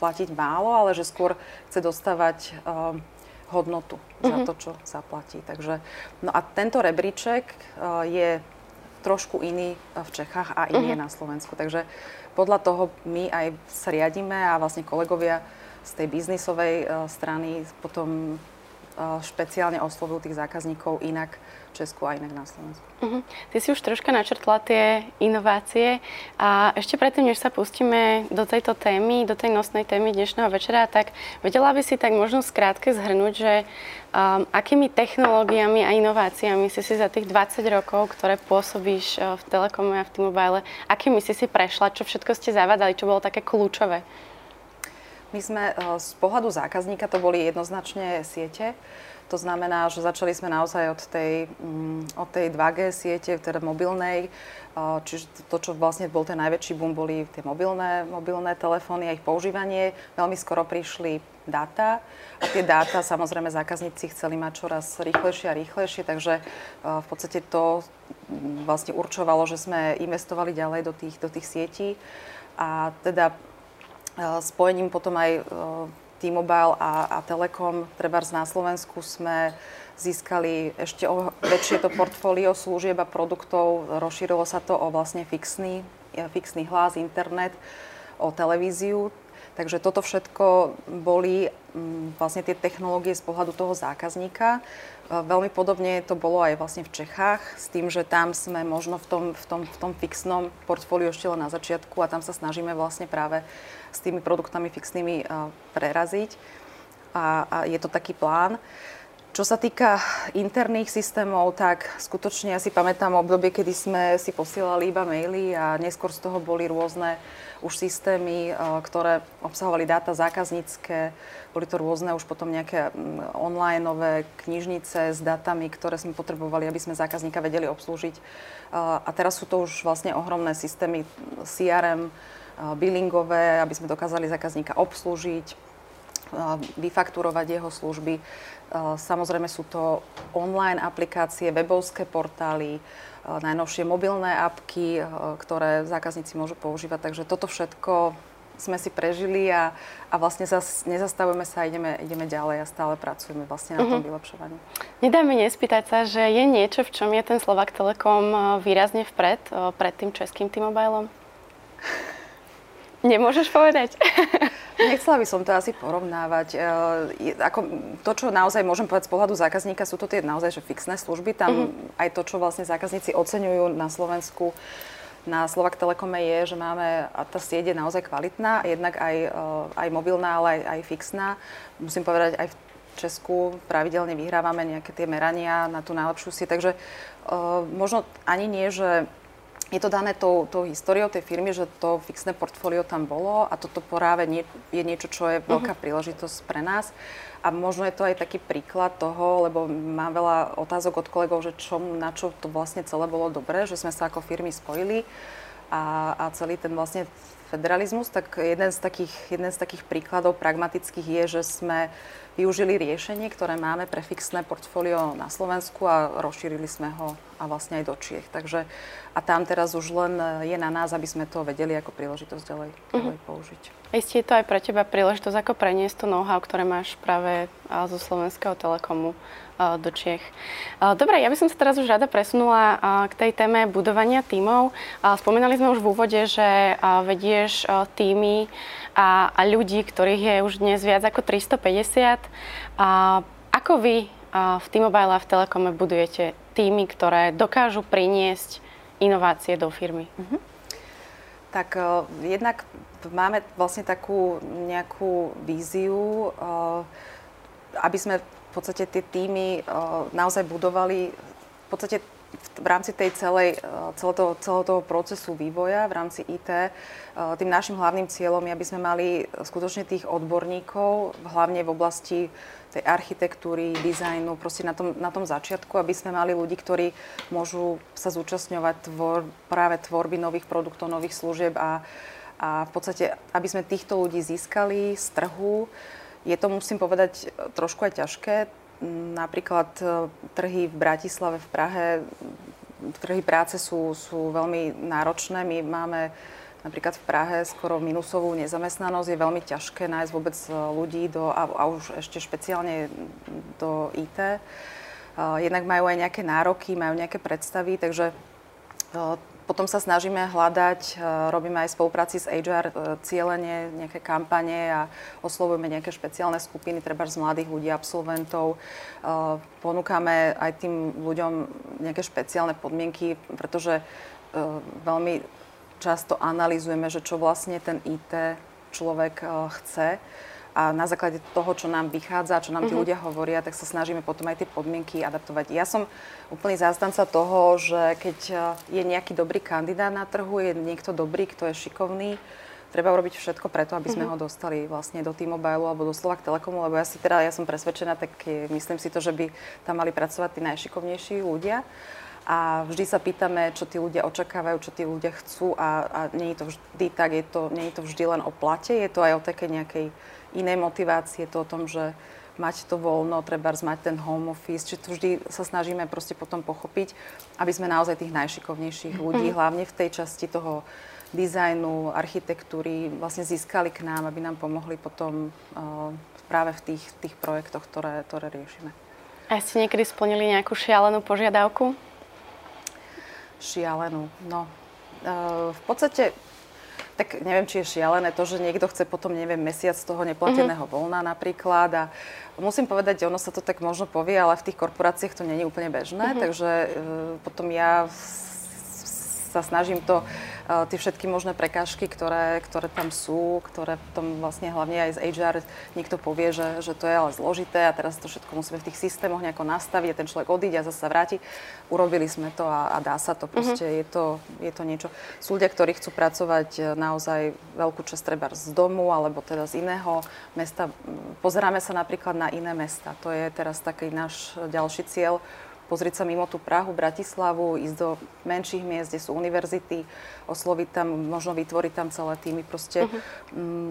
platiť málo, ale že skôr chce dostávať uh, hodnotu mm-hmm. za mhm. to, čo zaplatí. Takže, no a tento rebríček uh, je trošku iný v Čechách a iný mm-hmm. na Slovensku. Takže podľa toho my aj sa riadíme a vlastne kolegovia z tej biznisovej uh, strany potom uh, špeciálne oslovujú tých zákazníkov inak Česku a inak na Slovensku. Uh-huh. Ty si už troška načrtla tie inovácie a ešte predtým, než sa pustíme do tejto témy, do tej nosnej témy dnešného večera, tak vedela by si tak možno skrátke zhrnúť, že um, akými technológiami a inováciami si si za tých 20 rokov, ktoré pôsobíš uh, v Telekome a v T-Mobile, akými si si prešla, čo všetko ste zavádali, čo bolo také kľúčové? My sme uh, z pohľadu zákazníka to boli jednoznačne siete. To znamená, že začali sme naozaj od tej, mm, od tej 2G siete, teda mobilnej, čiže to, čo vlastne bol ten najväčší boom, boli tie mobilné, mobilné telefóny a ich používanie. Veľmi skoro prišli dáta. A tie dáta samozrejme zákazníci chceli mať čoraz rýchlejšie a rýchlejšie, takže v podstate to mm, vlastne určovalo, že sme investovali ďalej do tých, do tých sietí. A teda spojením potom aj T-Mobile a, a Telekom, trebárs na Slovensku sme získali ešte o väčšie to portfólio služieb a produktov. Rozšírilo sa to o vlastne fixný, fixný hlas, internet, o televíziu. Takže toto všetko boli mm, vlastne tie technológie z pohľadu toho zákazníka. Veľmi podobne to bolo aj vlastne v Čechách, s tým, že tam sme možno v tom, v tom, v tom fixnom portfóliu ešte len na začiatku a tam sa snažíme vlastne práve s tými produktami fixnými e, preraziť. A, a je to taký plán. Čo sa týka interných systémov, tak skutočne ja si pamätám obdobie, kedy sme si posielali iba maily a neskôr z toho boli rôzne už systémy, e, ktoré obsahovali dáta zákaznícke, boli to rôzne už potom nejaké online knižnice s datami, ktoré sme potrebovali, aby sme zákazníka vedeli obslúžiť. E, a teraz sú to už vlastne ohromné systémy CRM, billingové, aby sme dokázali zákazníka obslúžiť, vyfakturovať jeho služby. Samozrejme sú to online aplikácie, webovské portály, najnovšie mobilné apky, ktoré zákazníci môžu používať. Takže toto všetko sme si prežili a, a vlastne zas, nezastavujeme sa a ideme, ideme ďalej a stále pracujeme vlastne na tom uh-huh. vylepšovaní. Nedá mi nespýtať sa, že je niečo, v čom je ten Slovak Telekom výrazne vpred, pred tým českým T-Mobilom? Nemôžeš povedať? Nechcela by som to asi porovnávať. E, ako to, čo naozaj môžem povedať z pohľadu zákazníka, sú to tie naozaj že fixné služby. Tam uh-huh. aj to, čo vlastne zákazníci oceňujú na Slovensku, na Slovak Telekome je, že máme, a tá sieť je naozaj kvalitná, jednak aj, e, aj mobilná, ale aj, aj fixná. Musím povedať, aj v Česku pravidelne vyhrávame nejaké tie merania na tú najlepšiu sieť, takže uh, možno ani nie, že je to dané tou, tou históriou tej firmy, že to fixné portfólio tam bolo a toto práve nie, je niečo, čo je veľká uh-huh. príležitosť pre nás. A možno je to aj taký príklad toho, lebo mám veľa otázok od kolegov, že čo, na čo to vlastne celé bolo dobré, že sme sa ako firmy spojili a, a celý ten vlastne federalizmus, tak jeden z takých, jeden z takých príkladov pragmatických je, že sme využili riešenie, ktoré máme pre fixné portfólio na Slovensku a rozšírili sme ho a vlastne aj do Čiech. Takže a tam teraz už len je na nás, aby sme to vedeli ako príležitosť ďalej, mm-hmm. ďalej použiť. Isté je to aj pre teba príležitosť, ako preniesť to know-how, ktoré máš práve zo Slovenského telekomu do Čiech. Dobre, ja by som sa teraz už rada presunula k tej téme budovania tímov. Spomínali sme už v úvode, že vedieš týmy a, a ľudí, ktorých je už dnes viac ako 350. Ako vy v T-Mobile a v Telekome budujete týmy, ktoré dokážu priniesť inovácie do firmy? Uh-huh. Tak uh, jednak máme vlastne takú nejakú víziu, uh, aby sme v podstate tie týmy uh, naozaj budovali v podstate v rámci tej celej, celého, toho, celého toho procesu vývoja v rámci IT, tým našim hlavným cieľom je, aby sme mali skutočne tých odborníkov, hlavne v oblasti tej architektúry, dizajnu, proste na tom, na tom začiatku, aby sme mali ľudí, ktorí môžu sa zúčastňovať tvor, práve tvorby nových produktov, nových služieb a, a v podstate, aby sme týchto ľudí získali z trhu. Je to, musím povedať, trošku aj ťažké. Napríklad e, trhy v Bratislave, v Prahe, trhy práce sú, sú veľmi náročné. My máme Napríklad v Prahe skoro minusovú nezamestnanosť je veľmi ťažké nájsť vôbec e, ľudí do, a, a už ešte špeciálne do IT. E, jednak majú aj nejaké nároky, majú nejaké predstavy, takže potom sa snažíme hľadať, robíme aj spolupráci s HR, cieľenie, nejaké kampane a oslovujeme nejaké špeciálne skupiny, treba z mladých ľudí, absolventov. Ponúkame aj tým ľuďom nejaké špeciálne podmienky, pretože veľmi často analizujeme, že čo vlastne ten IT človek chce a na základe toho, čo nám vychádza, čo nám tí uh-huh. ľudia hovoria, tak sa snažíme potom aj tie podmienky adaptovať. Ja som úplný zástanca toho, že keď eh, je nejaký dobrý kandidát na trhu, je niekto dobrý, kto je šikovný, treba urobiť všetko preto, aby sme uh-huh. ho dostali vlastne do T-Mobile alebo do Slovak Telekomu, lebo ja si teda, ja som presvedčená, tak myslím si to, že by tam mali pracovať tí najšikovnejší ľudia a vždy sa pýtame, čo tí ľudia očakávajú, čo tí ľudia chcú a, a nie je to vždy tak, je to, nie je to vždy len o plate, je to aj o takej nejakej inej motivácii, je to o tom, že mať to voľno, treba mať ten home office, či to vždy sa snažíme proste potom pochopiť, aby sme naozaj tých najšikovnejších ľudí, mm. hlavne v tej časti toho dizajnu, architektúry vlastne získali k nám, aby nám pomohli potom uh, práve v tých, tých projektoch, ktoré, ktoré riešime. A ste niekedy splnili nejakú šialenú požiadavku? šialenú. No, uh, v podstate, tak neviem, či je šialené to, že niekto chce potom, neviem, mesiac z toho neplateného mm-hmm. voľna napríklad a musím povedať, ono sa to tak možno povie, ale v tých korporáciách to není úplne bežné, mm-hmm. takže uh, potom ja sa snažím to Eh, tie všetky možné prekážky, ktoré, ktoré tam sú, ktoré tom vlastne hlavne aj z HR niekto povie, že, že to je ale zložité a teraz to všetko musíme v tých systémoch nejako nastaviť a ten človek odíde a zase sa vráti. Urobili sme to a, a dá sa to. Proste mm-hmm. je, to, je to niečo. Sú ľudia, ktorí chcú pracovať eh, naozaj veľkú časť treba z domu alebo teda z iného mesta. Pozeráme sa napríklad na iné mesta. To je teraz taký náš ďalší cieľ pozrieť sa mimo tú Prahu, Bratislavu, ísť do menších miest, kde sú univerzity, osloviť tam, možno vytvoriť tam celé týmy. Proste, uh-huh. mm,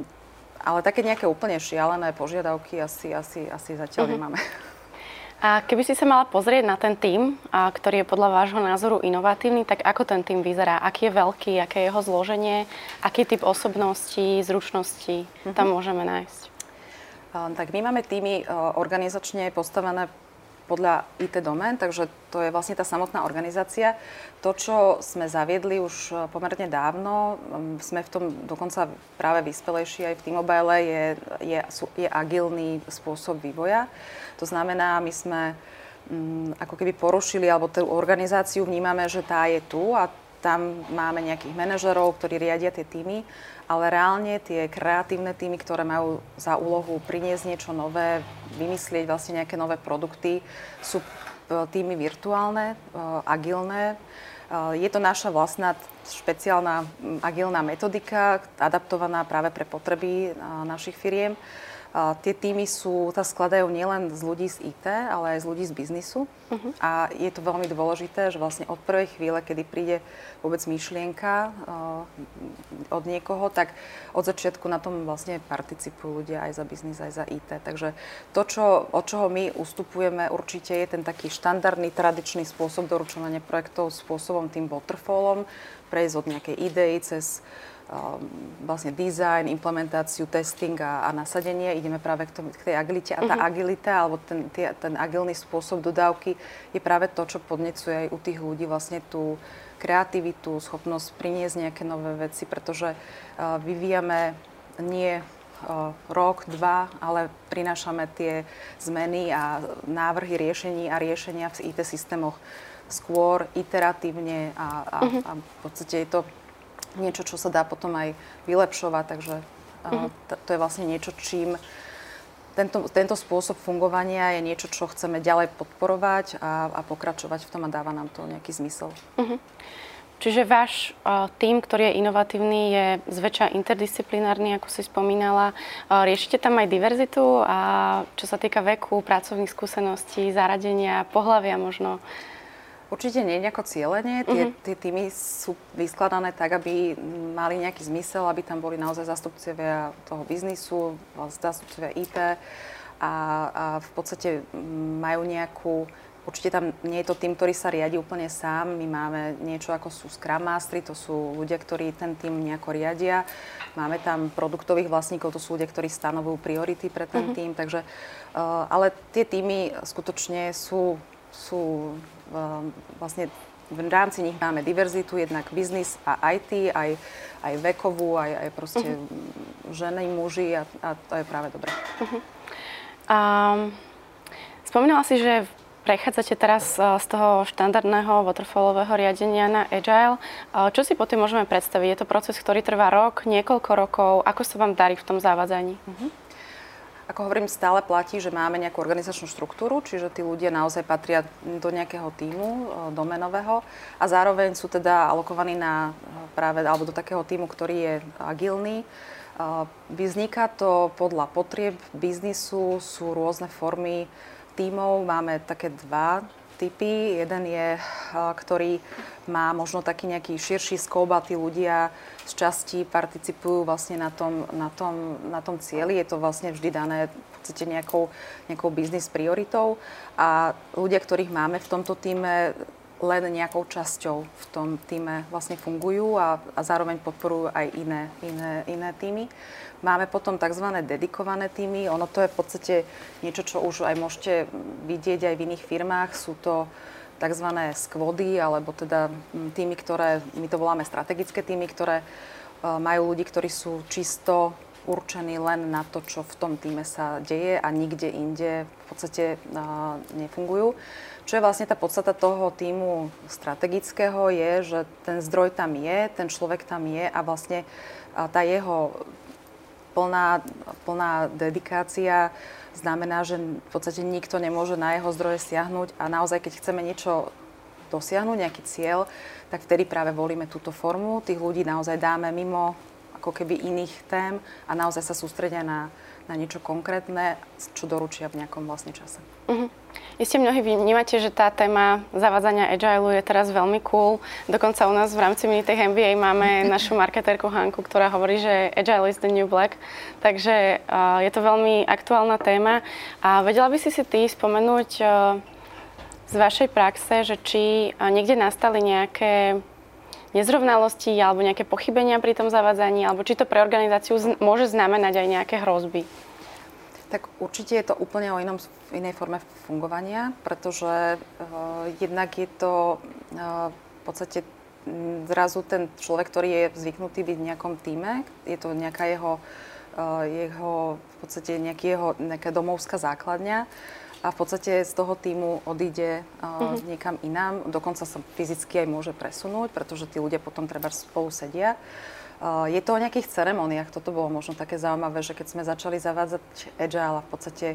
ale také nejaké úplne šialené požiadavky asi, asi, asi zatiaľ uh-huh. nemáme. A keby si sa mala pozrieť na ten tím, ktorý je podľa vášho názoru inovatívny, tak ako ten tím vyzerá? Aký je veľký, aké je jeho zloženie, aký typ osobností, zručností uh-huh. tam môžeme nájsť? Tak my máme týmy organizačne postavené podľa IT domén, takže to je vlastne tá samotná organizácia. To, čo sme zaviedli už e, pomerne dávno, sme v tom dokonca práve vyspelejší aj v T-Mobile, je, je, je agilný spôsob vývoja. To znamená, my sme m, ako keby porušili, alebo tú organizáciu vnímame, že tá je tu a tam máme nejakých manažerov, ktorí riadia tie týmy, ale reálne tie kreatívne týmy, ktoré majú za úlohu priniesť niečo nové, vymyslieť vlastne nejaké nové produkty, sú e, týmy virtuálne, e, agilné. E, je to naša vlastná špeciálna agilná metodika, adaptovaná práve pre potreby našich firiem. Tie týmy sú, sa skladajú nielen z ľudí z IT, ale aj z ľudí z biznisu. Uh-huh. A je to veľmi dôležité, že vlastne od prvej chvíle, kedy príde vôbec myšlienka uh, od niekoho, tak od začiatku na tom vlastne participujú ľudia aj za biznis, aj za IT. Takže to, čo, od čoho my ustupujeme, určite je ten taký štandardný, tradičný spôsob doručovania projektov spôsobom tým waterfallom, prejsť od nejakej idei cez vlastne design, implementáciu, testing a, a nasadenie. Ideme práve k, tom, k tej agilite. A tá uh-huh. agilita, alebo ten, tie, ten agilný spôsob dodávky je práve to, čo podnecuje aj u tých ľudí vlastne tú kreativitu, schopnosť priniesť nejaké nové veci, pretože uh, vyvíjame nie uh, rok, dva, ale prinášame tie zmeny a návrhy riešení a riešenia v IT systémoch skôr iteratívne a, a, uh-huh. a v podstate je to niečo, čo sa dá potom aj vylepšovať, takže uh, to, to je vlastne niečo, čím tento, tento spôsob fungovania je niečo, čo chceme ďalej podporovať a, a pokračovať v tom a dáva nám to nejaký zmysel. Uh-huh. Čiže váš uh, tým, ktorý je inovatívny, je zväčša interdisciplinárny, ako si spomínala. Uh, riešite tam aj diverzitu a čo sa týka veku, pracovných skúseností, zaradenia, pohľavia možno? Určite nie nejako cieľenie. Tie, uh-huh. tie týmy sú vyskladané tak, aby mali nejaký zmysel, aby tam boli naozaj zastupcovia toho biznisu, zastupcovia IT a, a v podstate majú nejakú Určite tam nie je to tým, ktorý sa riadi úplne sám. My máme niečo ako sú Scrum Mastery, to sú ľudia, ktorí ten tým nejako riadia. Máme tam produktových vlastníkov, to sú ľudia, ktorí stanovujú priority pre ten uh-huh. tým. Takže, uh, ale tie týmy skutočne sú, sú vlastne v rámci nich máme diverzitu, jednak biznis a IT, aj, aj vekovú, aj, aj proste uh-huh. ženy, muži a, a to je práve dobré. Uh-huh. Um, spomínala si, že Prechádzate teraz e, z toho štandardného waterfallového riadenia na Agile. E, čo si potom môžeme predstaviť? Je to proces, ktorý trvá rok, niekoľko rokov. Ako sa vám darí v tom závadzaní? Uh-huh. Ako hovorím, stále platí, že máme nejakú organizačnú štruktúru, čiže tí ľudia naozaj patria do nejakého týmu e, domenového a zároveň sú teda alokovaní na práve, alebo do takého týmu, ktorý je agilný. Vzniká to podľa potrieb biznisu, sú rôzne formy tímov máme také dva typy. Jeden je, ktorý má možno taký nejaký širší skôb a tí ľudia z časti participujú vlastne na tom, na tom, na tom cieli. Je to vlastne vždy dané v podstate nejakou, nejakou biznis prioritou. A ľudia, ktorých máme v tomto týme, len nejakou časťou v tom týme vlastne fungujú a, a zároveň podporujú aj iné, iné, iné týmy. Máme potom tzv. dedikované týmy. Ono to je v podstate niečo, čo už aj môžete vidieť aj v iných firmách. Sú to tzv. skvody, alebo teda týmy, ktoré, my to voláme strategické týmy, ktoré e, majú ľudí, ktorí sú čisto určení len na to, čo v tom týme sa deje a nikde inde v podstate uh, nefungujú. Čo je vlastne tá podstata toho týmu strategického je, že ten zdroj tam je, ten človek tam je a vlastne tá jeho plná, plná dedikácia znamená, že v podstate nikto nemôže na jeho zdroje siahnuť a naozaj, keď chceme niečo dosiahnuť, nejaký cieľ, tak vtedy práve volíme túto formu. Tých ľudí naozaj dáme mimo ako keby iných tém a naozaj sa sústredia na, na niečo konkrétne, čo doručia v nejakom vlastne čase. Uh-huh. Isté mnohí vnímate, že tá téma zavádzania agile je teraz veľmi cool. Dokonca u nás v rámci Minitech MBA máme našu marketérku Hanku, ktorá hovorí, že agile is the new black. Takže je to veľmi aktuálna téma. A vedela by si si ty spomenúť z vašej praxe, že či niekde nastali nejaké nezrovnalosti alebo nejaké pochybenia pri tom zavádzaní, alebo či to pre organizáciu môže znamenať aj nejaké hrozby? Tak určite je to úplne o inom, inej forme fungovania, pretože uh, jednak je to uh, v podstate zrazu ten človek, ktorý je zvyknutý byť v nejakom týme, je to nejaká jeho, uh, jeho v podstate nejaký jeho, nejaká domovská základňa a v podstate z toho týmu odíde uh, mm-hmm. niekam inám. Dokonca sa fyzicky aj môže presunúť, pretože tí ľudia potom treba spolu sedia. Je to o nejakých ceremoniách, toto bolo možno také zaujímavé, že keď sme začali zavádzať Agile a v podstate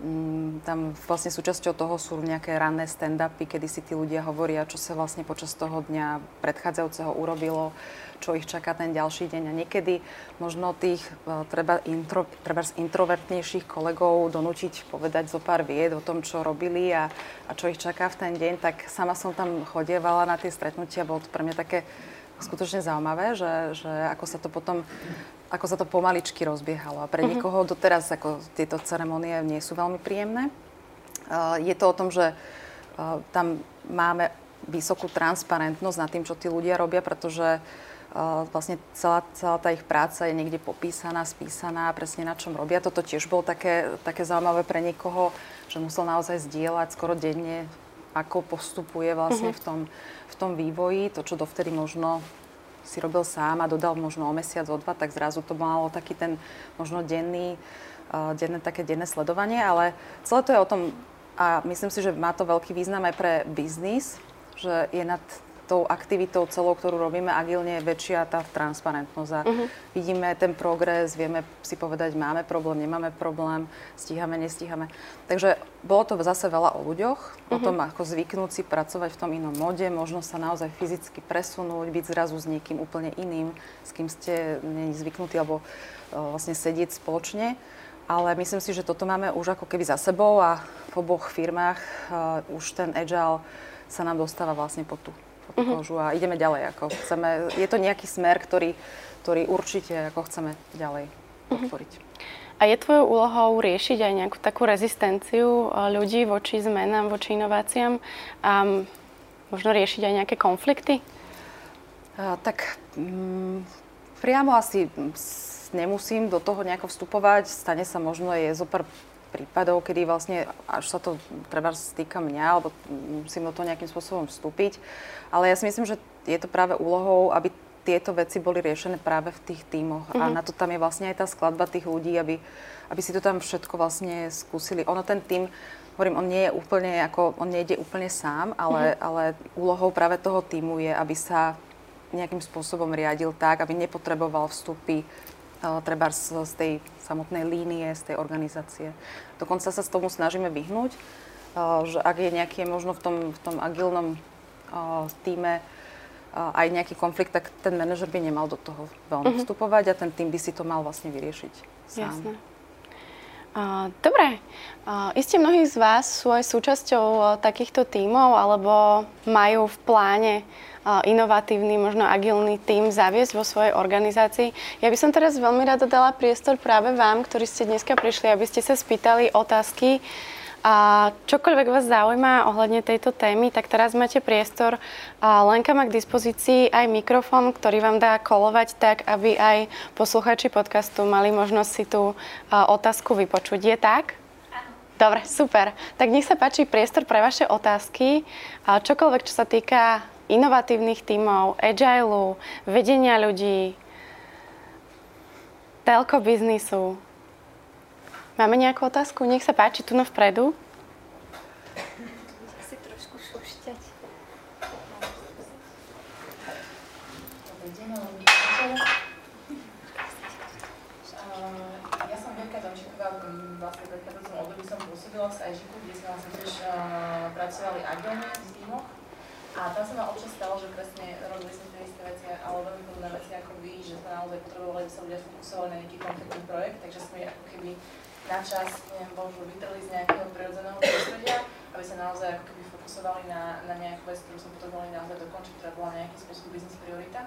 Mm, tam vlastne súčasťou toho sú nejaké ranné stand-upy, kedy si tí ľudia hovoria, čo sa vlastne počas toho dňa predchádzajúceho urobilo, čo ich čaká ten ďalší deň. A niekedy možno tých e, treba, intro, treba z introvertnejších kolegov donútiť povedať zo pár vied o tom, čo robili a, a čo ich čaká v ten deň, tak sama som tam chodievala na tie stretnutia, bolo to pre mňa také skutočne zaujímavé, že, že ako sa to potom ako sa to pomaličky rozbiehalo. A pre uh-huh. niekoho doteraz ako tieto ceremonie nie sú veľmi príjemné. Uh, je to o tom, že uh, tam máme vysokú transparentnosť nad tým, čo tí ľudia robia, pretože uh, vlastne celá, celá tá ich práca je niekde popísaná, spísaná, presne na čom robia. Toto tiež bolo také, také zaujímavé pre niekoho, že musel naozaj zdieľať skoro denne, ako postupuje vlastne uh-huh. v, tom, v tom vývoji, to, čo dovtedy možno si robil sám a dodal možno o mesiac, o dva, tak zrazu to malo taký ten možno denný, uh, denné, také denné sledovanie, ale celé to je o tom, a myslím si, že má to veľký význam aj pre biznis, že je nad tou aktivitou celou, ktorú robíme agilne, je väčšia tá transparentnosť. A uh-huh. vidíme ten progres, vieme si povedať, máme problém, nemáme problém, stíhame, nestíhame. Takže bolo to zase veľa o ľuďoch, uh-huh. o mhm. tom, ako zvyknúť si pracovať v tom inom mode, možno sa naozaj fyzicky presunúť, byť zrazu s niekým úplne iným, s kým ste není zvyknutí, alebo uh, vlastne sedieť spoločne. Ale myslím si, že toto máme už ako keby za sebou a v oboch firmách uh, už ten agile sa nám dostáva vlastne pod tú pod tú kožu a ideme ďalej. Ako chceme, je to nejaký smer, ktorý, ktorý určite ako chceme ďalej podporiť. A je tvojou úlohou riešiť aj nejakú takú rezistenciu eh, ľudí voči zmenám, voči inováciám a možno riešiť aj nejaké konflikty? A, tak mm, priamo asi nemusím do toho nejako vstupovať. Stane sa možno je zo pár prípadov, kedy vlastne až sa to treba stýka mňa, alebo musím do toho nejakým spôsobom vstúpiť. Ale ja si myslím, že je to práve úlohou, aby tieto veci boli riešené práve v tých tímoch. Mm-hmm. A mhm. na to tam je vlastne aj tá skladba tých ľudí, aby, aby si to tam všetko vlastne skúsili. Ono ten tým, hovorím, on nie je úplne ako, on nejde úplne sám, ale, mm-hmm. ale úlohou práve toho týmu je, aby sa nejakým spôsobom riadil tak, aby nepotreboval vstupy treba z, z tej samotnej línie, z tej organizácie. Dokonca sa s tomu snažíme vyhnúť, že ak je nejaký možno v tom, v tom agilnom týme aj nejaký konflikt, tak ten manažer by nemal do toho veľmi uh-huh. vstupovať a ten tým by si to mal vlastne vyriešiť sám. Jasne. Uh, dobre. Uh, isté mnohí z vás sú aj súčasťou uh, takýchto tímov alebo majú v pláne inovatívny, možno agilný tím zaviesť vo svojej organizácii. Ja by som teraz veľmi rada dala priestor práve vám, ktorí ste dneska prišli, aby ste sa spýtali otázky a čokoľvek vás zaujíma ohľadne tejto témy, tak teraz máte priestor. A Lenka má k dispozícii aj mikrofón, ktorý vám dá kolovať tak, aby aj posluchači podcastu mali možnosť si tú otázku vypočuť. Je tak? Dobre, super. Tak nech sa páči priestor pre vaše otázky. Čokoľvek, čo sa týka inovatívnych tímov, agileu, vedenia ľudí, telko biznisu. Máme nejakú otázku? Nech sa páči, tu vpredu. Si trošku šušťať. Ja som Verka Domčíková, vlastne predchádzajúcom období som pôsobila v Sajžiku, kde sme vlastne tiež pracovali agilne tímoch a tam sa nám občas stalo, že presne robili sme tie isté veci, ale veľmi podobné veci ako vy, že sme naozaj potrebovali, aby sa ľudia fokusovali na nejaký konkrétny projekt, takže sme ako keby na čas, neviem, možno vytrli z nejakého prirodzeného prostredia, aby sa naozaj ako keby fokusovali na, na nejakú vec, ktorú sme potrebovali naozaj dokončiť, ktorá bola nejaký spôsob biznis priorita.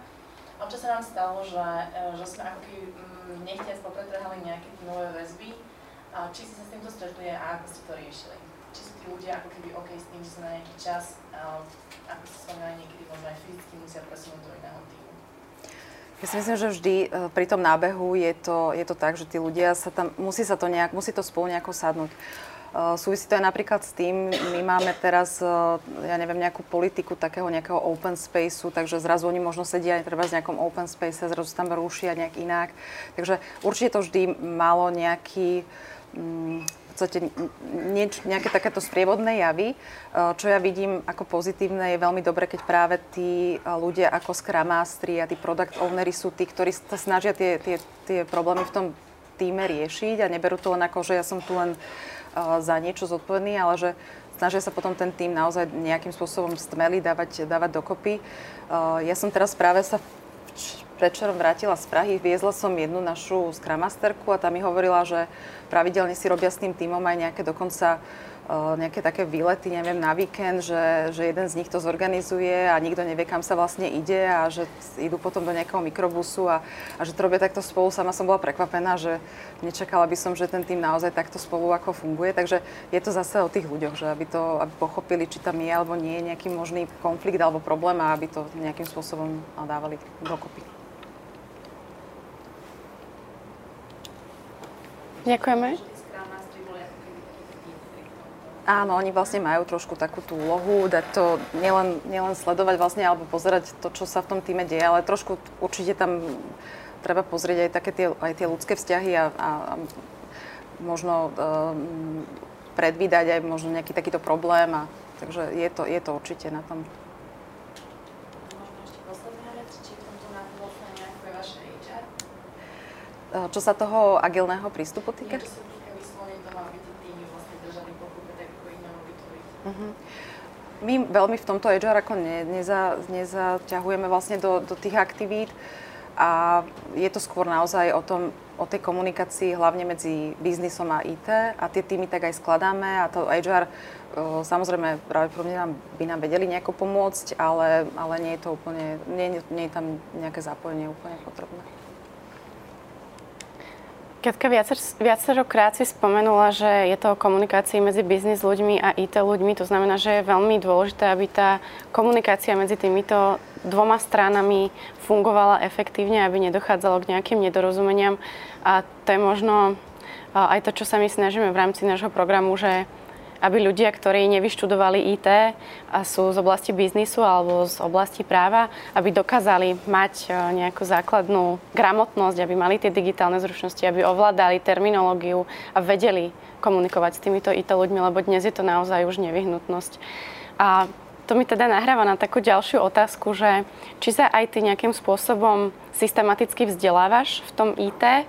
A občas sa nám stalo, že, e, že sme ako keby mm, nechtiac popretrhali nejaké nové väzby, či si sa s týmto stretli a ako ste to riešili? Tí ľudia ako keby OK s tým, že sa na nejaký čas ako sa spomínali niekedy, možno aj fyzicky musia presunúť do iného týmu. Ja si myslím, že vždy e, pri tom nábehu je to, je to tak, že tí ľudia sa tam, musí sa to nejak, musí to spolu nejako sadnúť. Uh, súvisí to aj napríklad s tým, my máme teraz, uh, ja neviem, nejakú politiku takého nejakého open spaceu, takže zrazu oni možno sedia aj treba v nejakom open space, zrazu tam rušia nejak inak. Takže určite to vždy malo nejaký, um, podstate nieč, nejaké takéto sprievodné javy. E, čo ja vidím ako pozitívne, je veľmi dobre, keď práve tí e, ľudia ako Scrum Mastery a tí product ownery sú tí, ktorí sa snažia tie, tie, tie problémy v tom týme riešiť a neberú to len ako, že ja som tu len za niečo zodpovedný, ale že snažia sa potom ten tým naozaj nejakým spôsobom stmeli, dávať, dávať dokopy. Ja som teraz práve sa predčerom vrátila z Prahy, viezla som jednu našu Scrum Masterku a tá mi hovorila, že pravidelne si robia s tým týmom aj nejaké dokonca nejaké také výlety, neviem, na víkend, že, že jeden z nich to zorganizuje a nikto nevie, kam sa vlastne ide a že idú potom do nejakého mikrobusu a, a že to robia takto spolu. Sama som bola prekvapená, že nečakala by som, že ten tým naozaj takto spolu ako funguje. Takže je to zase o tých ľuďoch, že aby to aby pochopili, či tam je alebo nie je nejaký možný konflikt alebo problém a aby to nejakým spôsobom dávali dokopy. Ďakujeme. Áno, oni vlastne majú trošku takú tú úlohu, dať to nielen, nielen sledovať vlastne, alebo pozerať to, čo sa v tom týme deje, ale trošku určite tam treba pozrieť aj také tie, aj tie ľudské vzťahy a, a, možno um, predvídať aj možno nejaký takýto problém. A, takže je to, je to určite na tom. Čo sa toho agilného prístupu týka? Uh-huh. My veľmi v tomto HR ako ne, neza, nezaťahujeme vlastne do, do tých aktivít a je to skôr naozaj o, tom, o tej komunikácii hlavne medzi biznisom a IT a tie týmy tak aj skladáme a to HR samozrejme pravdepodobne nám, by nám vedeli nejako pomôcť, ale, ale nie je to úplne, nie, nie je tam nejaké zapojenie úplne potrebné. Katka, viacer, viacerokrát si spomenula, že je to o komunikácii medzi biznis ľuďmi a IT ľuďmi. To znamená, že je veľmi dôležité, aby tá komunikácia medzi týmito dvoma stranami fungovala efektívne, aby nedochádzalo k nejakým nedorozumeniam. A to je možno aj to, čo sa my snažíme v rámci nášho programu, že aby ľudia, ktorí nevyštudovali IT a sú z oblasti biznisu alebo z oblasti práva, aby dokázali mať e, nejakú základnú gramotnosť, aby mali tie digitálne zručnosti, aby ovládali terminológiu a vedeli komunikovať s týmito IT ľuďmi, lebo dnes je to naozaj už nevyhnutnosť. A to mi teda nahráva na takú ďalšiu otázku, že či sa aj ty nejakým spôsobom systematicky vzdelávaš v tom IT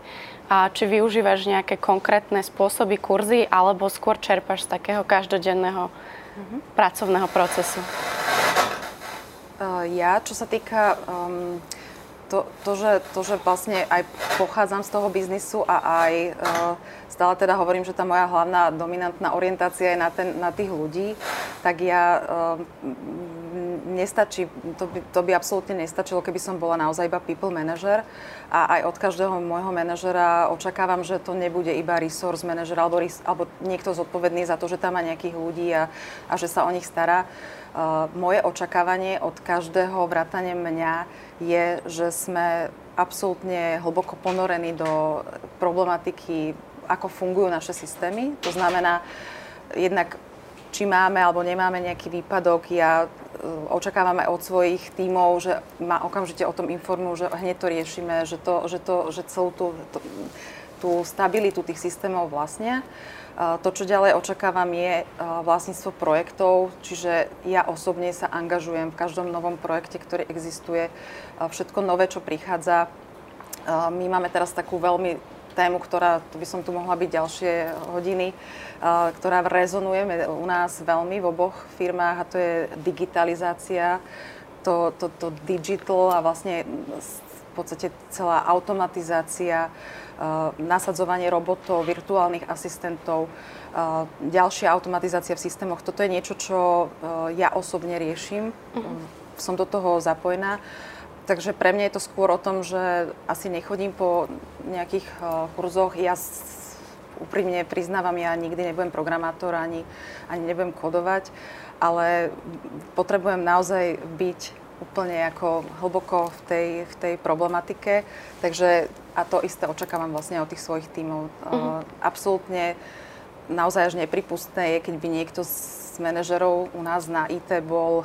a či využívaš nejaké konkrétne spôsoby, kurzy, alebo skôr čerpaš z takého každodenného mm-hmm. pracovného procesu? Ja, čo sa týka um, to, to, že, to, že vlastne aj pochádzam z toho biznisu a aj uh, stále teda hovorím, že tá moja hlavná dominantná orientácia je na, ten, na tých ľudí, tak ja uh, nestačí, to by, to by absolútne nestačilo, keby som bola naozaj iba people manager a aj od každého môjho manažera očakávam, že to nebude iba resource manager alebo, alebo niekto zodpovedný za to, že tam má nejakých ľudí a, a že sa o nich stará. Uh, moje očakávanie od každého vrátane mňa je, že sme absolútne hlboko ponorení do problematiky, ako fungujú naše systémy. To znamená, jednak či máme alebo nemáme nejaký výpadok, ja očakávame od svojich tímov, že ma okamžite o tom informujú, že hneď to riešime, že, to, že, to, že celú tú, tú, tú stabilitu tých systémov vlastne. To, čo ďalej očakávam, je e, vlastníctvo projektov, čiže ja osobne sa angažujem v každom novom projekte, ktorý existuje. Všetko nové, čo prichádza. My máme teraz takú veľmi tému, ktorá, to by som tu mohla byť ďalšie hodiny, ktorá rezonuje u nás veľmi v oboch firmách a to je digitalizácia, to, to, to digital a vlastne v podstate celá automatizácia, nasadzovanie robotov, virtuálnych asistentov, ďalšia automatizácia v systémoch. Toto je niečo, čo ja osobne riešim. Uh-huh. Som do toho zapojená. Takže pre mňa je to skôr o tom, že asi nechodím po nejakých kurzoch. Ja úprimne priznávam, ja nikdy nebudem programátor, ani, ani nebudem kodovať, ale potrebujem naozaj byť úplne ako hlboko v tej, v tej problematike. Takže a to isté očakávam vlastne od tých svojich tímov. Mm-hmm. Absolútne naozaj až nepripustné je, keď by niekto z manažerov u nás na IT bol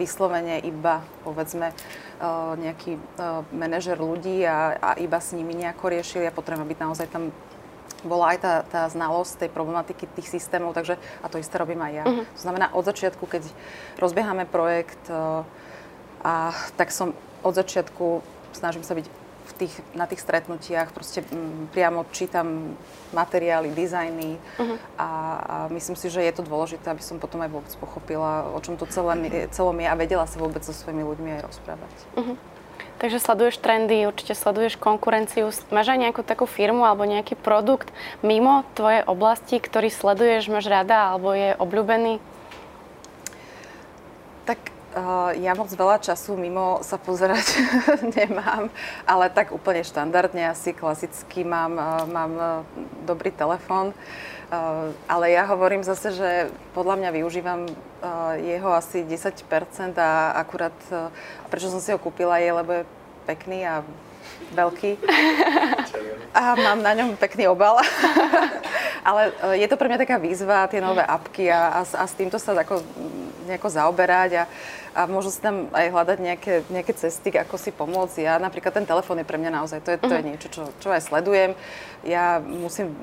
vyslovene iba, povedzme, Eh, nejaký eh, manažer ľudí a, a iba s nimi nejako riešili a potrebujem, aby naozaj tam bola aj tá, tá znalosť tej problematiky tých systémov, takže a to isté robím aj ja. Uh-huh. To znamená, od začiatku, keď rozbiehame projekt, eh, a tak som od začiatku snažím sa byť v tých, na tých stretnutiach proste m, priamo čítam materiály, dizajny uh-huh. a, a myslím si, že je to dôležité, aby som potom aj vôbec pochopila, o čom to celé, celom je a vedela sa vôbec so svojimi ľuďmi aj rozprávať. Uh-huh. Takže sleduješ trendy, určite sleduješ konkurenciu. Máš aj nejakú takú firmu alebo nejaký produkt mimo tvojej oblasti, ktorý sleduješ, máš rada alebo je obľúbený? Tak uh, ja moc veľa času mimo sa pozerať nemám, ale tak úplne štandardne asi klasicky mám, uh, mám uh, dobrý telefón. Uh, ale ja hovorím zase, že podľa mňa využívam jeho asi 10% a akurát, prečo som si ho kúpila je, lebo je pekný a veľký. A mám na ňom pekný obal. Ale je to pre mňa taká výzva, tie nové apky a, a, a s týmto sa ako nejako zaoberať a, a môžu si tam aj hľadať nejaké, nejaké cesty, ako si pomôcť. Ja napríklad ten telefón je pre mňa naozaj, to je, to je mhm. niečo, čo, čo aj sledujem. Ja musím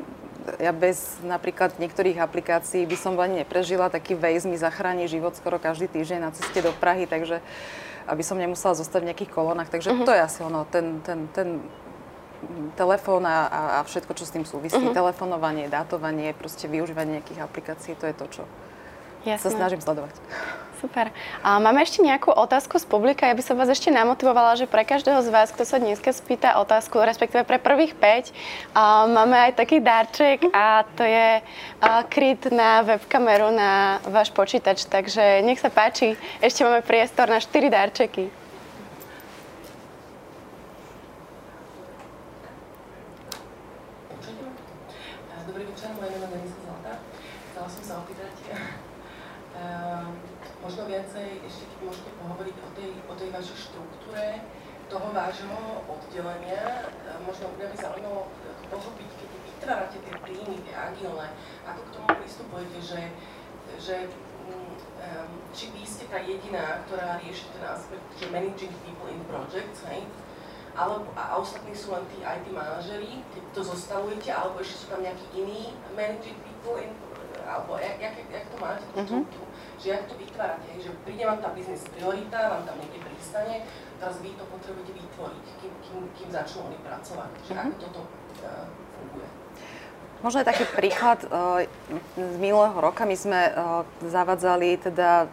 ja bez napríklad niektorých aplikácií by som ani neprežila. Taký Waze mi zachráni život skoro každý týždeň na ceste do Prahy, takže aby som nemusela zostať v nejakých kolónach. Takže uh-huh. to je asi ono, ten, ten, ten telefón a, a všetko, čo s tým súvisí. Uh-huh. Telefonovanie, dátovanie, proste využívanie nejakých aplikácií, to je to, čo Jasné. sa snažím sledovať. Super. A máme ešte nejakú otázku z publika. Ja by som vás ešte namotivovala, že pre každého z vás, kto sa dneska spýta otázku, respektíve pre prvých 5, a máme aj taký darček a to je kryt na webkameru na váš počítač. Takže nech sa páči, ešte máme priestor na 4 darčeky. Dobrý večer, moje meno je Zlata. Chcela som sa opýtať, možno viacej ešte keď môžete pohovoriť o tej, o tej vašej štruktúre toho vášho oddelenia. Možno mňa by zaujímalo pochopiť, keď vytvárate tie týmy, tie agilné, ako k tomu pristupujete, že, že um, či vy ste tá jediná, ktorá rieši ten aspekt, že managing people in projects, hej? alebo, a ostatní sú len tí IT manažeri, keď to zostavujete, alebo ešte sú tam nejakí iní managing people in, alebo jak, jak, jak to máte, tú mm-hmm že jak to vytvárate, že príde vám tá biznis priorita, vám tam niekde pristane, teraz vy to potrebujete vytvoriť, kým, kým, kým začnú oni pracovať. Že mm-hmm. ako toto uh, funguje. Možno je taký príklad uh, z minulého roka. My sme uh, zavadzali, teda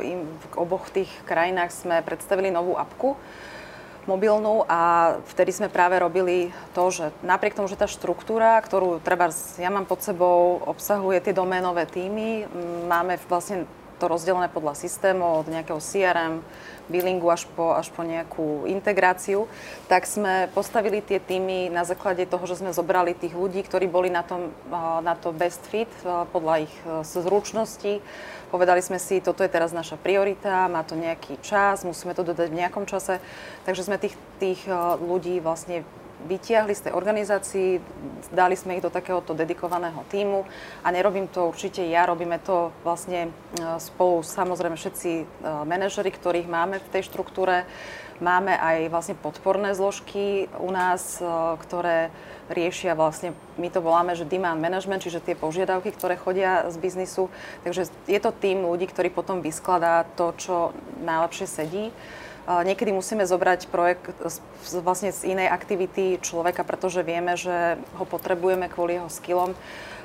v oboch tých krajinách sme predstavili novú apku, mobilnú a vtedy sme práve robili to, že napriek tomu, že tá štruktúra, ktorú treba, ja mám pod sebou, obsahuje tie doménové týmy, máme vlastne to rozdelené podľa systému, od nejakého CRM, billingu až po, až po nejakú integráciu, tak sme postavili tie týmy na základe toho, že sme zobrali tých ľudí, ktorí boli na, tom, na to best fit podľa ich e, zručností. Povedali sme si, toto je teraz naša priorita, má to nejaký čas, musíme to dodať v nejakom čase. Takže sme tých, tých e, ľudí vlastne vytiahli z tej organizácii, dali sme ich do takéhoto dedikovaného týmu a nerobím to určite ja, robíme to vlastne e, spolu samozrejme všetci e, manažery, ktorých máme v tej štruktúre. Máme aj vlastne podporné zložky u nás, ktoré riešia vlastne, my to voláme, že demand management, čiže tie požiadavky, ktoré chodia z biznisu. Takže je to tým ľudí, ktorý potom vyskladá to, čo najlepšie sedí. Niekedy musíme zobrať projekt z, vlastne z inej aktivity človeka, pretože vieme, že ho potrebujeme kvôli jeho skillom.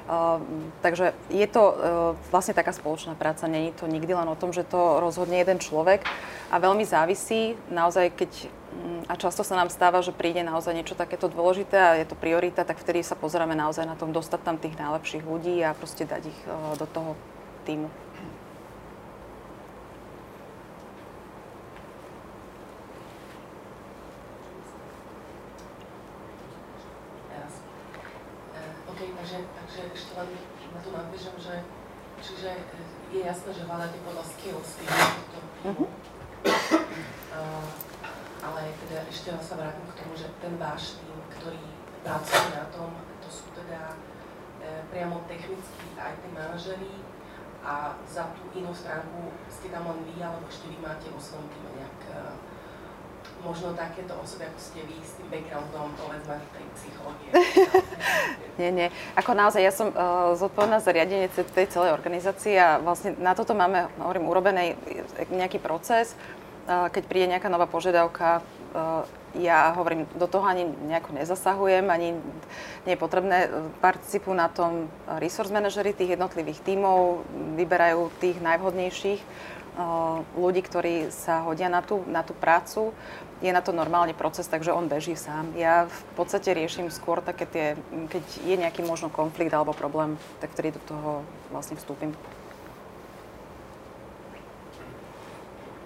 Uh, takže je to uh, vlastne taká spoločná práca, není to nikdy len o tom, že to rozhodne jeden človek a veľmi závisí naozaj, keď a často sa nám stáva, že príde naozaj niečo takéto dôležité a je to priorita, tak vtedy sa pozeráme naozaj na tom dostať tam tých najlepších ľudí a proste dať ich uh, do toho týmu. len na to nadviežem, že čiže je jasné, že hľadáte podľa skills to, uh-huh. uh, ale teda ešte raz sa vrátim k tomu, že ten váš tým, ktorý pracuje na tom, to sú teda e, priamo technickí IT manažerí a za tú inú stránku ste tam len vy, alebo ešte vy máte vo svojom týme nejak e, možno takéto osoby, ako ste vy, s tým backgroundom, povedzme, tej psychológie? nie, nie. Ako naozaj, ja som uh, zodpovedná za riadenie tej celej organizácie a vlastne na toto máme, hovorím, urobený nejaký proces. keď príde nejaká nová požiadavka, ja hovorím, do toho ani nejako nezasahujem, ani nie je potrebné. Participujú na tom resource manažery tých jednotlivých tímov, vyberajú tých najvhodnejších ľudí, ktorí sa hodia na tú, na tú prácu. Je na to normálny proces, takže on beží sám. Ja v podstate riešim skôr také tie, keď je nejaký možno konflikt alebo problém, tak vtedy do toho vlastne vstúpim.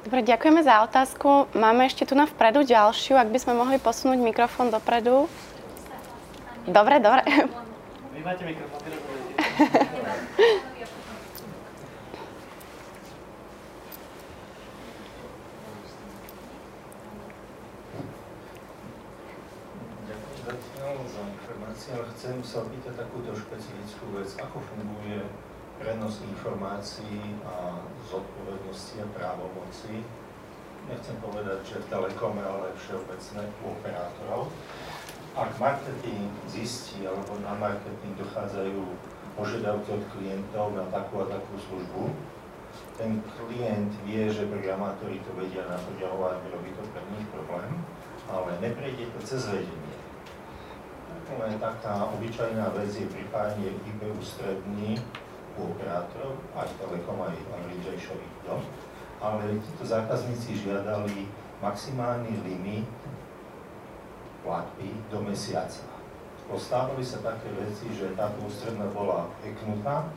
Dobre, ďakujeme za otázku. Máme ešte tu na vpredu ďalšiu, ak by sme mohli posunúť mikrofón dopredu. Dobre, dobre. Vy máte mikrofón, ale chcem sa opýtať takúto špecifickú vec. Ako funguje prenos informácií a zodpovednosti a právomoci. Nechcem povedať, že v telekome, ale všeobecne u operátorov. Ak marketing zistí, alebo na marketing dochádzajú požiadavky od klientov na takú a takú službu, ten klient vie, že programátori to vedia naprogramovať, robí to pre nich problém, ale neprejde to cez vedenie. Len taká obyčajná vec je pripájanie IP ústrední u operátorov, aj Telekom, aj, aj Lidžejšových dom, ale títo zákazníci žiadali maximálny limit platby do mesiaca. Postávali sa také veci, že táto ústredná bola eknutá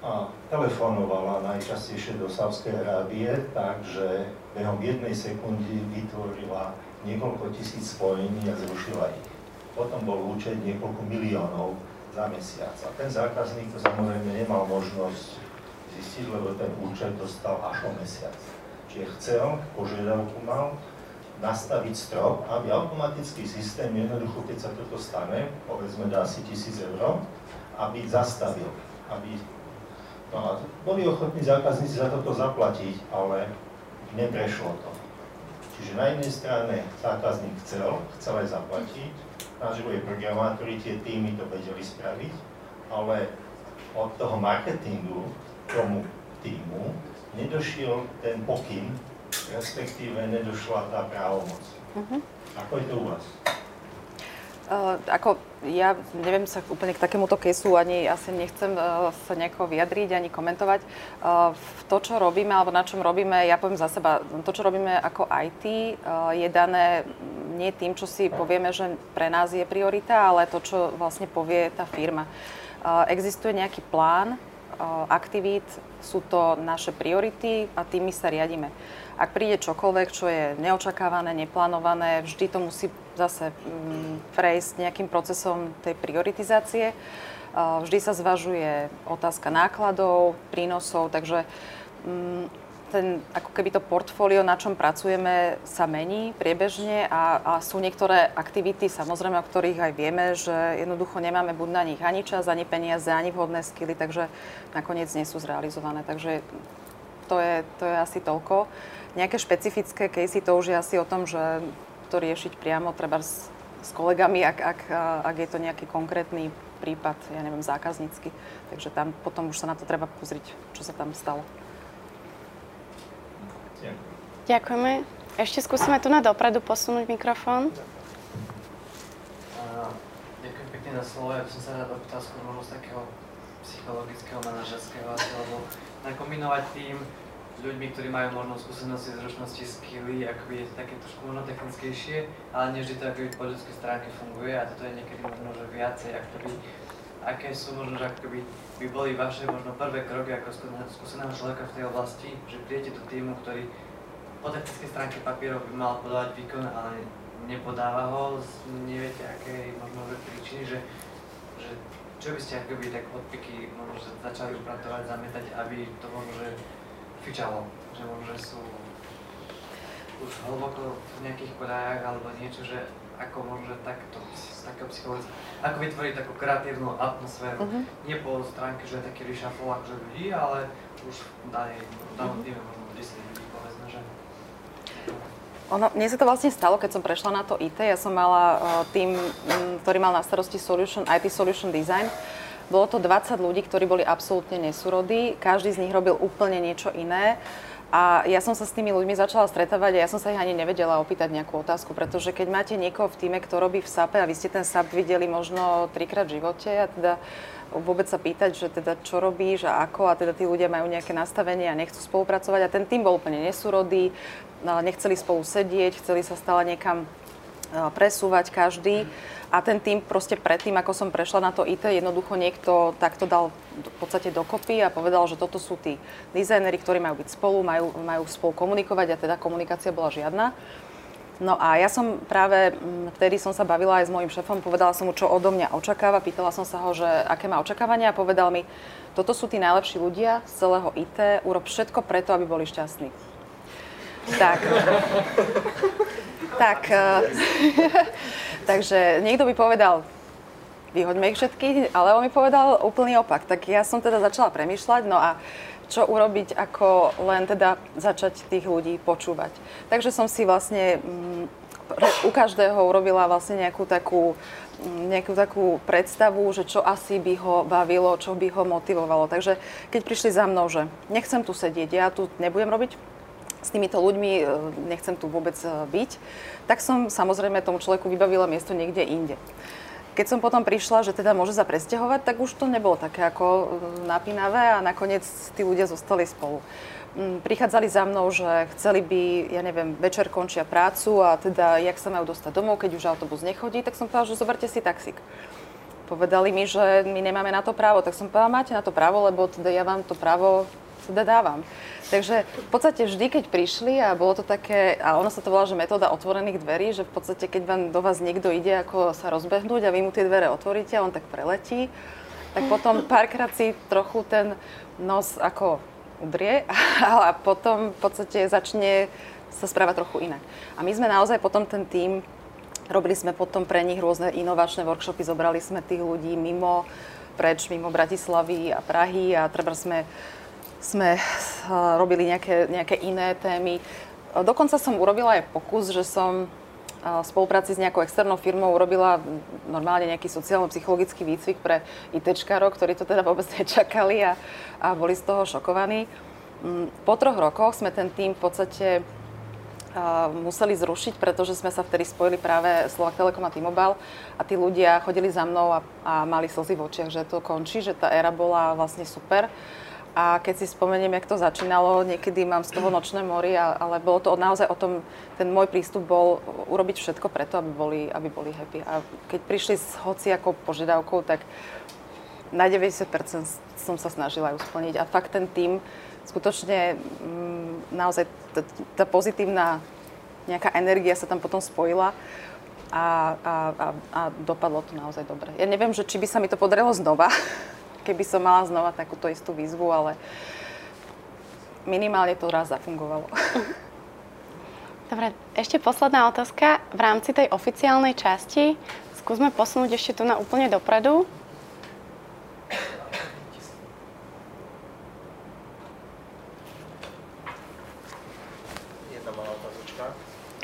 a telefonovala najčastejšie do Sávskej Arábie, takže behom jednej sekundy vytvorila niekoľko tisíc spojení a zrušila ich. Potom bol účet niekoľko miliónov za mesiac. A ten zákazník to samozrejme nemal možnosť zistiť, lebo ten účet dostal až o mesiac. Čiže chcel, požiadavku mal, nastaviť strop, aby automatický systém jednoducho, keď sa toto stane, povedzme dá si tisíc eur, aby zastavil, aby no a boli ochotní zákazníci za toto zaplatiť, ale neprešlo to. Čiže na jednej strane zákazník chcel, chcel aj zaplatiť, naživo programátori, tie týmy to vedeli spraviť, ale od toho marketingu tomu týmu nedošiel ten pokyn, respektíve nedošla tá právomoc. Uh-huh. Ako je to u vás? Uh, ako ja neviem sa úplne k takémuto kesu, ani asi nechcem uh, sa nejako vyjadriť, ani komentovať. Uh, to, čo robíme, alebo na čom robíme, ja poviem za seba, to, čo robíme ako IT, uh, je dané nie tým, čo si povieme, že pre nás je priorita, ale to, čo vlastne povie tá firma. Uh, existuje nejaký plán uh, aktivít, sú to naše priority a tými sa riadíme. Ak príde čokoľvek, čo je neočakávané, neplánované, vždy to musí zase mm, prejsť nejakým procesom tej prioritizácie. Vždy sa zvažuje otázka nákladov, prínosov, takže mm, ten, ako keby to portfólio, na čom pracujeme, sa mení priebežne a, a sú niektoré aktivity, samozrejme, o ktorých aj vieme, že jednoducho nemáme buď na nich ani čas, ani peniaze, ani vhodné skily, takže nakoniec nie sú zrealizované. Takže to je, to je asi toľko. Nejaké špecifické casey, to už je asi o tom, že to riešiť priamo, treba s, s kolegami, ak, ak, ak je to nejaký konkrétny prípad, ja neviem, zákaznícky. Takže tam potom už sa na to treba pozrieť, čo sa tam stalo. Ďakujeme. Ešte skúsime tu na dopredu posunúť mikrofón. ďakujem pekne za slovo. Ja som sa rád opýtal skôr možno z takého psychologického, manažerského, alebo nakombinovať tým, ľuďmi, ktorí majú možno skúsenosti, zručnosti, skilly, akoby je to také trošku možno technickejšie, ale nie vždy to akoby po ľudskej stránke funguje a toto je niekedy možno, že viacej, akoby, aké sú možno, že akoby by boli vaše možno prvé kroky ako skúseného človeka v tej oblasti, že príjete do týmu, ktorý po technickej stránke papierov by mal podávať výkon, ale nepodáva ho, neviete aké možno že príčiny, že, že čo by ste akoby tak odpiky možno, začali upratovať, zametať, aby to možno, že fičalo, že možno sú už hlboko v nejakých koľajách alebo niečo, že ako môže takto, takého psychologického, ako vytvoriť takú kreatívnu atmosféru. Uh-huh. Nie po stránke, že je taký reshuffle akože ľudí, ale už danej, danom týme možno 10 ľudí, povedzme, že ono, mne sa to vlastne stalo, keď som prešla na to IT. Ja som mala uh, tým, um, ktorý mal na starosti solution, IT Solution Design. Bolo to 20 ľudí, ktorí boli absolútne nesúrodí. Každý z nich robil úplne niečo iné. A ja som sa s tými ľuďmi začala stretávať a ja som sa ich ani nevedela opýtať nejakú otázku, pretože keď máte niekoho v týme, kto robí v SAPe a vy ste ten SAP videli možno trikrát v živote a teda vôbec sa pýtať, že teda čo robíš a ako a teda tí ľudia majú nejaké nastavenie a nechcú spolupracovať a ten tým bol úplne nesúrodý, nechceli spolu sedieť, chceli sa stále niekam presúvať každý. A ten tým proste predtým, ako som prešla na to IT, jednoducho niekto takto dal v podstate dokopy a povedal, že toto sú tí dizajneri, ktorí majú byť spolu, majú, majú spolu komunikovať a teda komunikácia bola žiadna. No a ja som práve, mm, vtedy som sa bavila aj s mojim šefom, povedala som mu, čo odo mňa očakáva, pýtala som sa ho, že aké má očakávania a povedal mi, toto sú tí najlepší ľudia z celého IT, urob všetko preto, aby boli šťastní. Tak. tak. Eh, Takže niekto by povedal, vyhoďme ich všetky, ale on mi povedal úplný opak. Tak ja som teda začala premýšľať, no a čo urobiť, ako len teda začať tých ľudí počúvať. Takže som si vlastne mm, u každého urobila vlastne nejakú takú, mm, nejakú takú predstavu, že čo asi by ho bavilo, čo by ho motivovalo. Takže keď prišli za mnou, že nechcem tu sedieť, ja tu nebudem robiť s týmito ľuďmi, e, nechcem tu vôbec e, byť, tak som samozrejme tomu človeku vybavila miesto niekde inde. Keď som potom prišla, že teda môže sa presťahovať, tak už to nebolo také ako e, napínavé a nakoniec tí ľudia zostali spolu. Mm, prichádzali za mnou, že chceli by, ja neviem, večer končia prácu a teda jak sa majú dostať domov, keď už autobus nechodí, tak som povedala, že zoberte si taxík. Povedali mi, že my nemáme na to právo, tak som povedala, máte na to právo, lebo teda ja vám to právo teda dávam. Takže v podstate vždy, keď prišli a bolo to také, a ono sa to volá, že metóda otvorených dverí, že v podstate, keď vám do vás niekto ide, ako sa rozbehnúť a vy mu tie dvere otvoríte a on tak preletí, tak potom párkrát si trochu ten nos ako udrie a potom v podstate začne sa správať trochu inak. A my sme naozaj potom ten tým, robili sme potom pre nich rôzne inovačné workshopy, zobrali sme tých ľudí mimo, preč, mimo Bratislavy a Prahy a treba sme sme eh, robili nejaké, nejaké iné témy. Dokonca som urobila aj pokus, že som eh, v spolupráci s nejakou externou firmou urobila normálne nejaký sociálno-psychologický výcvik pre ITčkarov, ktorí to teda vôbec nečakali a, a boli z toho šokovaní. Mm, po troch rokoch sme ten tým v podstate eh, museli zrušiť, pretože sme sa vtedy spojili práve Slovak Telekom a T-Mobile a tí ľudia chodili za mnou a, a mali slzy v očiach, že to končí, že tá éra bola vlastne super. A keď si spomeniem, jak to začínalo, niekedy mám z toho nočné mori, ale bolo to naozaj o tom, ten môj prístup bol urobiť všetko preto, aby boli, aby boli happy. A keď prišli s hociakou požiadavkou, tak na 90% som sa snažila ju splniť. A fakt ten tým, skutočne mm, naozaj tá pozitívna nejaká energia sa tam potom spojila a, a, a, a dopadlo to naozaj dobre. Ja neviem, že či by sa mi to podarilo znova, keby som mala znova takúto istú výzvu, ale minimálne to raz zafungovalo. Dobre, ešte posledná otázka. V rámci tej oficiálnej časti skúsme posunúť ešte tu na úplne dopredu.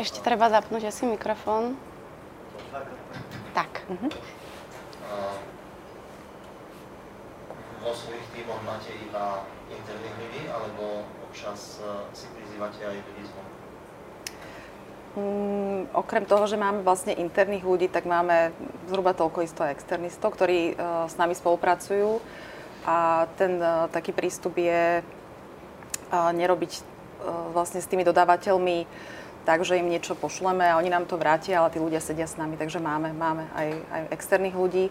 Ešte treba zapnúť asi mikrofón. Tak. Uh-huh. Vo svojich tímoch máte iba interných ľudí, alebo občas eh, si prizývate aj ľudí zvonku? Mm, okrem toho, že máme vlastne interných ľudí, tak máme zhruba toľko isto externistov, ktorí uh, s nami spolupracujú. A ten uh, taký prístup je uh, nerobiť vlastne s tými dodávateľmi tak, že im niečo pošleme a oni nám to vrátia, ale tí ľudia sedia s nami, takže máme, máme aj, aj externých ľudí.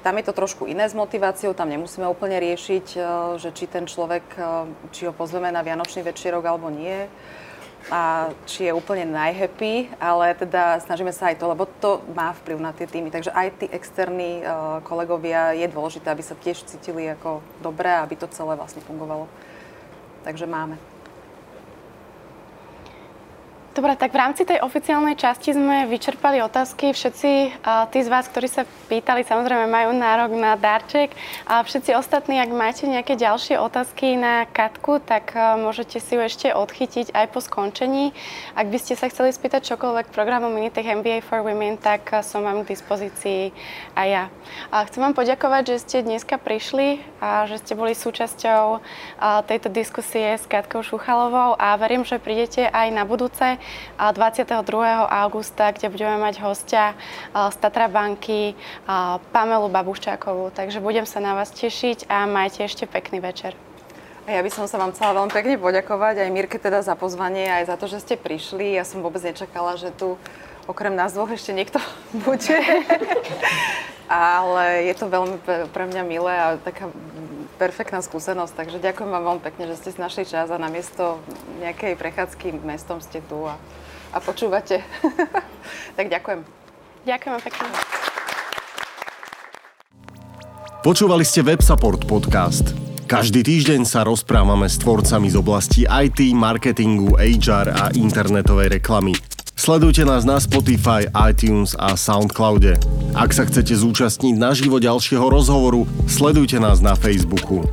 Tam je to trošku iné s motiváciou, tam nemusíme úplne riešiť, e, že či ten človek, e, či ho pozveme na Vianočný večierok alebo nie a či je úplne najhappy, ale teda snažíme sa aj to, lebo to má vplyv na tie týmy. Takže aj tí externí e, kolegovia je dôležité, aby sa tiež cítili ako dobré, aby to celé vlastne fungovalo. Takže máme. Dobre, tak v rámci tej oficiálnej časti sme vyčerpali otázky. Všetci tí z vás, ktorí sa pýtali, samozrejme majú nárok na darček. A všetci ostatní, ak máte nejaké ďalšie otázky na Katku, tak môžete si ju ešte odchytiť aj po skončení. Ak by ste sa chceli spýtať čokoľvek programu Minitech MBA for Women, tak som vám k dispozícii aj ja. A chcem vám poďakovať, že ste dneska prišli a že ste boli súčasťou tejto diskusie s Katkou Šuchalovou a verím, že prídete aj na budúce 22. augusta, kde budeme mať hostia z Tatra banky Pamelu Babuščákovú. Takže budem sa na vás tešiť a majte ešte pekný večer. A ja by som sa vám chcela veľmi pekne poďakovať aj Mirke teda za pozvanie, aj za to, že ste prišli. Ja som vôbec nečakala, že tu okrem nás dvoch ešte niekto bude. Ale je to veľmi pre mňa milé a taká perfektná skúsenosť, takže ďakujem vám veľmi pekne, že ste si našli čas a namiesto nejakej prechádzky mestom ste tu a, a počúvate. tak ďakujem. Ďakujem pekne. Počúvali ste WebSupport podcast. Každý týždeň sa rozprávame s tvorcami z oblasti IT, marketingu, HR a internetovej reklamy. Sledujte nás na Spotify, iTunes a Soundcloude. Ak sa chcete zúčastniť na živo ďalšieho rozhovoru, sledujte nás na Facebooku.